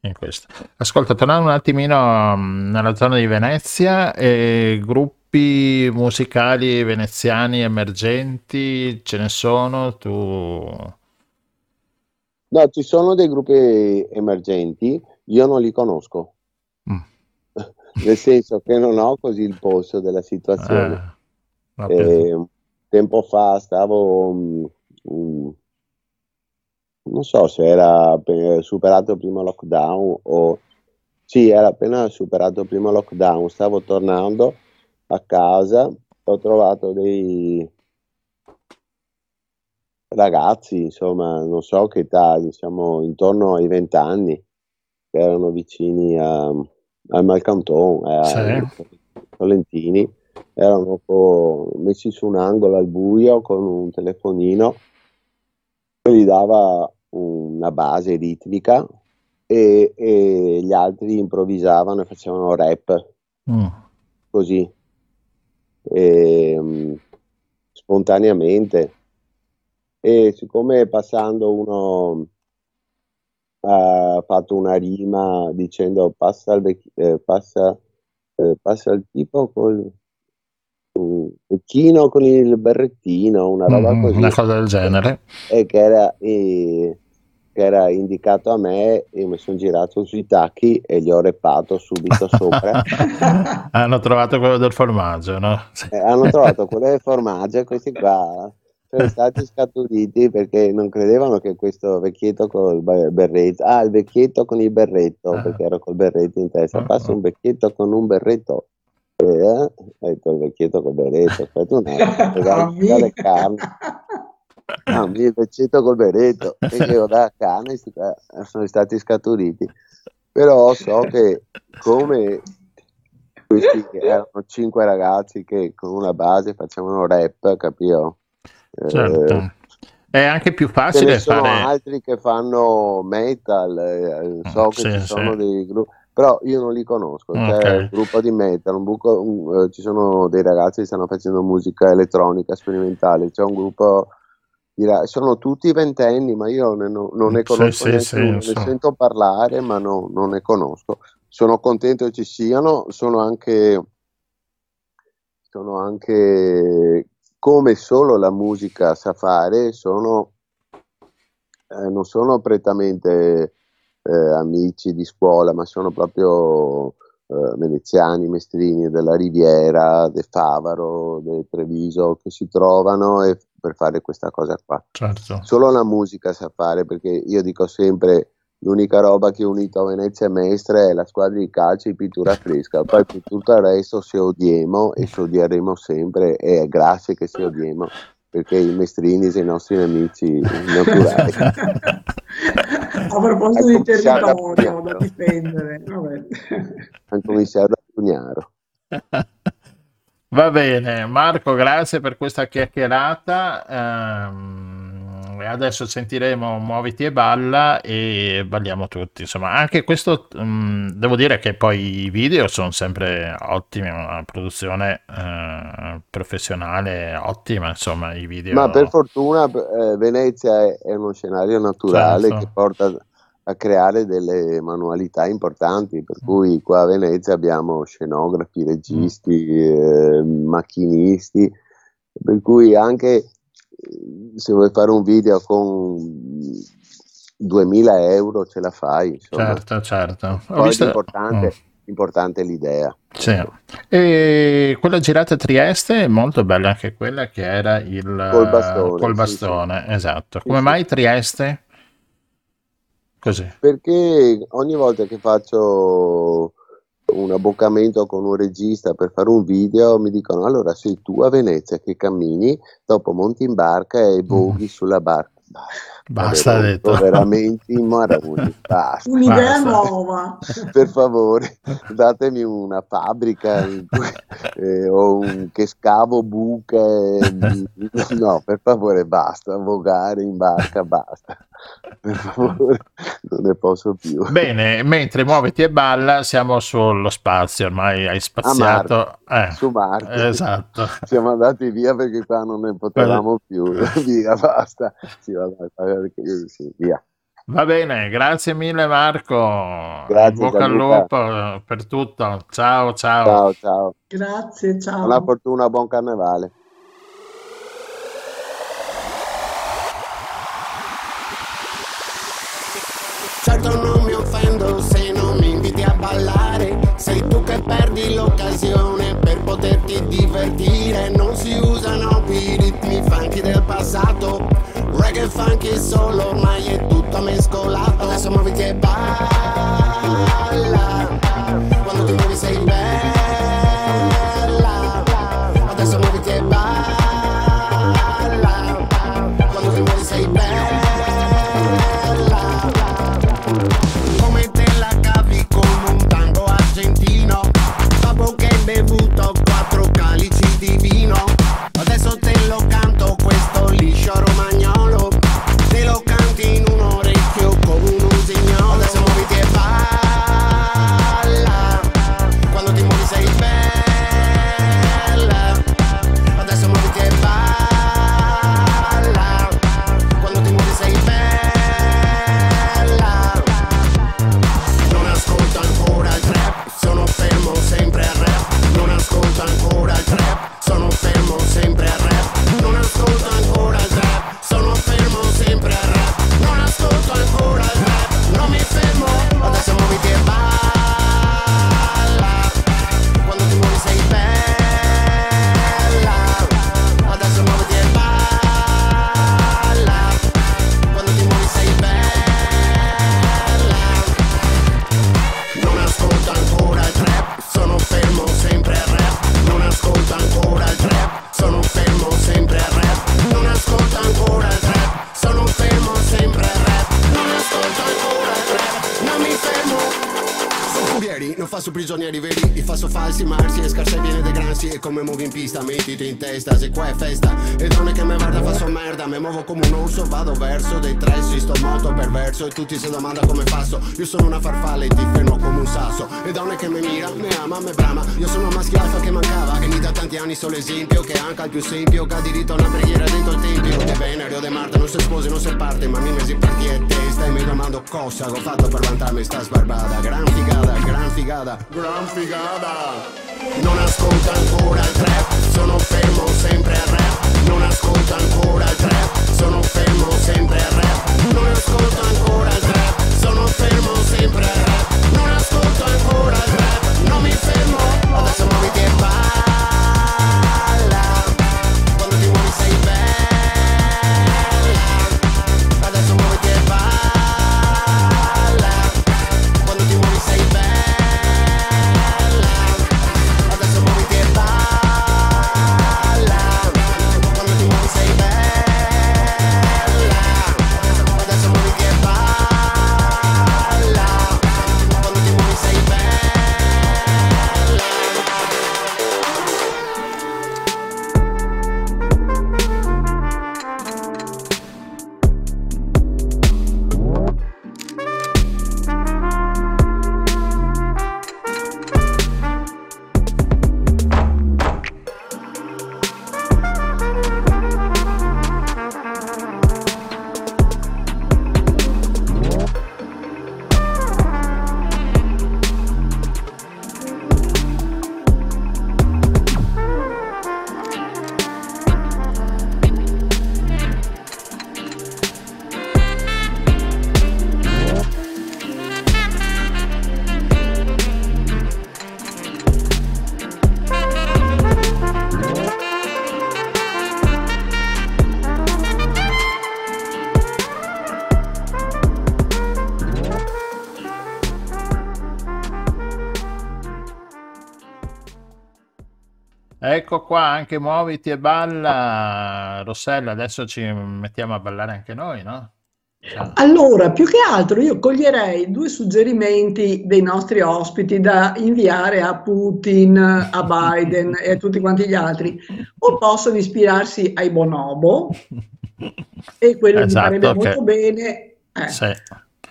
in questo. Ascolta, tornando un attimino mm, nella zona di Venezia, eh, gruppi musicali veneziani emergenti ce ne sono? Tu... No, ci sono dei gruppi emergenti, io non li conosco. Mm. Nel senso che non ho così il polso della situazione. Eh, eh, tempo fa stavo, um, um, non so se era superato il primo lockdown o sì, era appena superato il primo lockdown, stavo tornando a casa, ho trovato dei ragazzi, insomma, non so che età, diciamo intorno ai vent'anni, che erano vicini a, al Malcanton, a sì. Tolentini erano messi su un angolo al buio con un telefonino che gli dava una base ritmica e, e gli altri improvvisavano e facevano rap mm. così e, um, spontaneamente e siccome passando uno ha fatto una rima dicendo passa il, vecch- eh, passa, eh, passa il tipo col un vecchino con il berrettino, una roba mm, così. Una cosa del genere. E che era, e, che era indicato a me e mi sono girato sui tacchi e gli ho repato subito sopra. hanno trovato quello del formaggio, no? Eh, hanno trovato quello del formaggio e questi qua sono stati scaturiti perché non credevano che questo vecchietto col berretto, ah il vecchietto con il berretto, ah. perché ero col berretto in testa, ah, passa ah. un vecchietto con un berretto eh, detto il vecchietto col berretto, aspetta un attimo, le carni. Ah, il vecchietto col berretto, e io da carne sono stati scaturiti. Però so che come questi erano cinque ragazzi che con una base facevano rap, capito? Certo. Eh, è anche più facile Ce ne fare... sono altri che fanno metal, eh, so che sì, ci sono sì. dei gruppi però io non li conosco. C'è okay. un gruppo di metal, un buco, un, uh, ci sono dei ragazzi che stanno facendo musica elettronica sperimentale. C'è un gruppo dirà, sono tutti ventenni, ma io ne- non, non ne conosco sì, sì, ne so. sento parlare, ma no- non ne conosco. Sono contento che ci siano, sono anche, sono anche come solo la musica sa fare, sono, eh, non sono prettamente eh, amici di scuola, ma sono proprio eh, veneziani, mestrini della Riviera, del Favaro, del Treviso, che si trovano e- per fare questa cosa qua. Certo. Solo la musica sa fare, perché io dico sempre l'unica roba che ha unito Venezia e Mestre è la squadra di calcio e pittura fresca, poi per tutto il resto si odiemo e si odieremo sempre e è grazie che si odiemo perché i mestrini sono i nostri nemici naturali. A proposito di territorio da difendere, vabbè. Da Pugnaro. Va bene, Marco, grazie per questa chiacchierata. ehm, e adesso sentiremo Muoviti e balla e balliamo tutti. Insomma, anche questo mm, devo dire che poi i video sono sempre ottimi, una produzione eh, professionale ottima, insomma, i video. Ma per fortuna eh, Venezia è, è uno scenario naturale Certo. che porta a creare delle manualità importanti, per cui qua a Venezia abbiamo scenografi, registi, eh, macchinisti, per cui anche se vuoi fare un video con 2000 euro ce la fai, insomma. Certo, certo. Ho Poi visto- l'importante, Mm. l'importante è l'idea. Sì. E quella girata a Trieste è molto bella anche quella che era il Col bastone, col sì, bastone, esatto. Sì, Come sì. mai Trieste? Così. Perché ogni volta che faccio un abboccamento con un regista per fare un video mi dicono allora sei tu a Venezia che cammini, dopo monti in barca e voghi sulla barca. Basta, Avevo detto. veramente i maroni, basta. Un'idea Basta. nuova. Per favore, datemi una fabbrica in cui- eh, o un, che scavo buche. No, per favore, basta. Vogare in barca, basta. Per favore, non ne posso più. Bene, mentre muoviti e balla, siamo sullo spazio, ormai hai spaziato. Eh, Su Marte. esatto. Siamo andati via perché qua non ne potevamo più. via, basta. Sì, vabbè, sì, via. Va bene, grazie mille Marco. Grazie, bocca al lupo per tutto. Ciao, ciao. Ciao, ciao. Grazie, ciao. Buona fortuna, buon carnevale. Certo non mi offendo se non mi inviti a ballare Sei tu che perdi l'occasione per poterti divertire Non si usano più i ritmi funky del passato Reggae funky solo ormai è tutto mescolato. Adesso muoviti e balla. Quando ti muovi sei bella come un orso vado verso dei tressi sto molto perverso. E tutti si domanda come faccio io sono una farfalla e ti fermo come un sasso. E donne che me mira me ama me brama. Io sono un maschio alfa che mancava e mi da tanti anni solo esempio che anche al più sempio che ha diritto a una preghiera dentro il tempio. De Venere o De Marte non si sposi non si parte ma mi mesi parti e testa e mi domando cosa ho fatto per vantarmi sta sbarbata. Gran figata gran figata gran figata. Non ascolta ancora il trap, sono fermo sempre al rap. Non ascolta ancora il trap, fermo sempre al rap. Non ascolta ancora il trap, sono fermo sempre al rap. Non ascolta ancora il trap, non mi fermo, Ecco qua, anche muoviti e balla. Rossella, adesso ci mettiamo a ballare anche noi, no? Ciao. Allora, più che altro io coglierei due suggerimenti dei nostri ospiti da inviare a Putin, a Biden e a tutti quanti gli altri. O possono ispirarsi ai bonobo, e quello mi Esatto, farebbe che- molto bene. eh. Sì.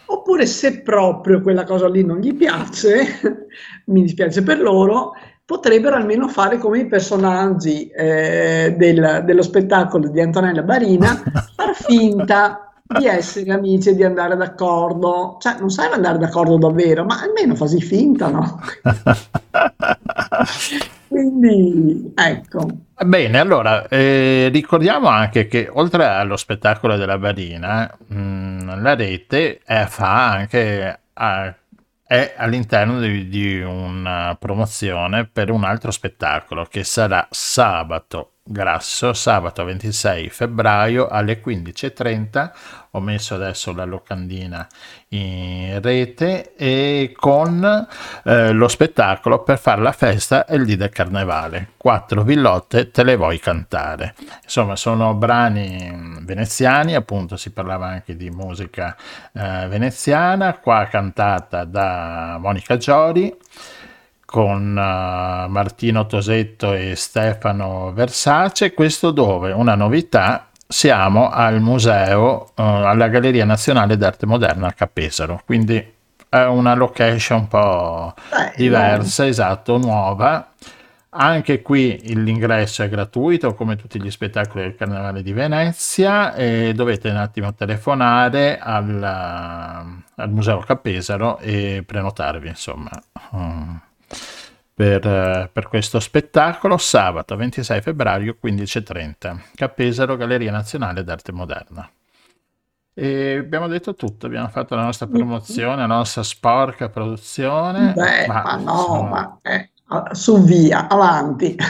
Oppure se proprio quella cosa lì non gli piace, mi dispiace per loro, potrebbero almeno fare come i personaggi eh, del- dello spettacolo di Antonella Barina, far finta di essere amici e di andare d'accordo. Cioè, non serve andare d'accordo davvero, ma almeno fasi finta, no? Quindi, ecco. Bene, allora eh, ricordiamo anche che oltre allo spettacolo della Barina, mh, la rete eh, fa anche ah, è all'interno di, di una promozione per un altro spettacolo che sarà sabato grasso, sabato 26 febbraio alle 15.30. Ho messo adesso la locandina in rete e con eh, lo spettacolo per fare la festa e il dì del carnevale. Quattro villotte te le vuoi cantare. Insomma, sono brani mh, veneziani, appunto si parlava anche di musica eh, veneziana, qua cantata da Monica Giori con eh, Martino Tosetto e Stefano Versace. Questo dove? Una novità. Siamo al museo, eh, alla Galleria Nazionale d'Arte Moderna a Capesaro, quindi è una location un po' Beh, diversa, esatto, nuova. Anche qui l'ingresso è gratuito, come tutti gli spettacoli del Carnevale di Venezia, e dovete un attimo telefonare al, al Museo Capesaro e prenotarvi, insomma, mm, per, eh, per questo spettacolo sabato 26 febbraio 15.30, Capesaro, Galleria Nazionale d'Arte Moderna. E abbiamo detto tutto, abbiamo fatto la nostra promozione, la nostra sporca produzione. Beh, ma, ma no, insomma, ma eh, su via, avanti.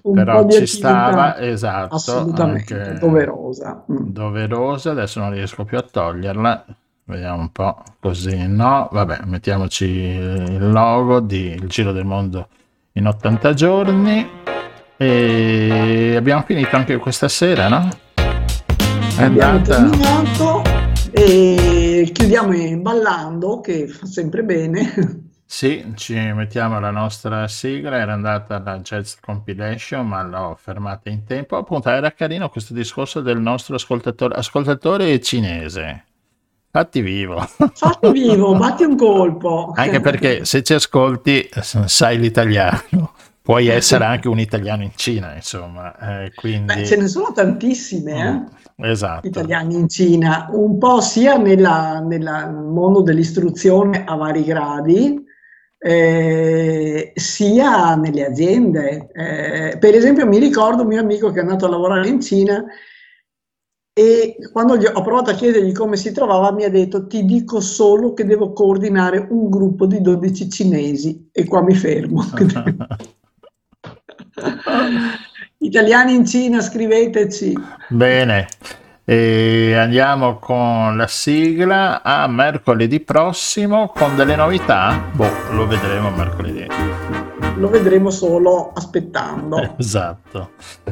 Però ci stava, esatto, assolutamente doverosa. Mm. doverosa, adesso non riesco più a toglierla, vediamo un po' così, no, vabbè, mettiamoci il logo di Il Giro del Mondo in 80 giorni e abbiamo finito anche questa sera, no? È Abbiamo andata... terminato e chiudiamo ballando, che fa sempre bene. Sì, ci mettiamo la nostra sigla, era andata la Jazz Compilation, ma l'ho fermata in tempo. Appunto, era carino questo discorso del nostro ascoltatore, ascoltatore cinese. Fatti vivo. Fatti vivo, batti un colpo. Anche perché se ci ascolti sai l'italiano, puoi essere anche un italiano in Cina, insomma. Eh, quindi... Beh, ce ne sono tantissime, eh? Mm, esatto. Italiani in Cina, un po' sia nel mondo dell'istruzione a vari gradi, eh, sia nelle aziende. Eh, per esempio, mi ricordo un mio amico che è andato a lavorare in Cina e quando gli ho provato a chiedergli come si trovava, mi ha detto: Ti dico solo che devo coordinare un gruppo di 12 cinesi, e qua mi fermo. Italiani in Cina, scriveteci. Bene. E andiamo con la sigla a mercoledì prossimo con delle novità? Boh, lo vedremo mercoledì. Lo vedremo solo aspettando. Esatto.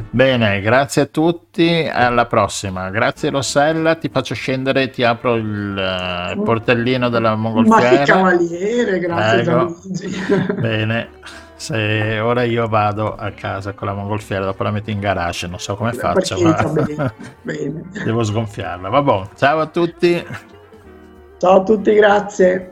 Bene, grazie a tutti, alla prossima. Grazie Rossella, ti faccio scendere, ti apro il uh, portellino della mongolfiera. Ma che cavaliere, grazie. Gianluigi. Bene. Se ora io vado a casa con la mongolfiera, dopo la metto in garage, non so come faccio, ma bene, bene. devo sgonfiarla. Vabbè, ciao a tutti. Ciao a tutti, grazie.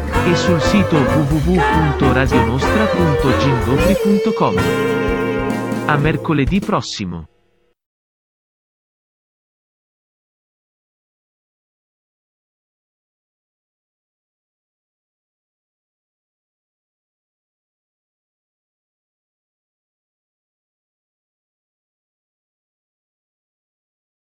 e sul sito www.radionostra.gindopri.com. A mercoledì prossimo.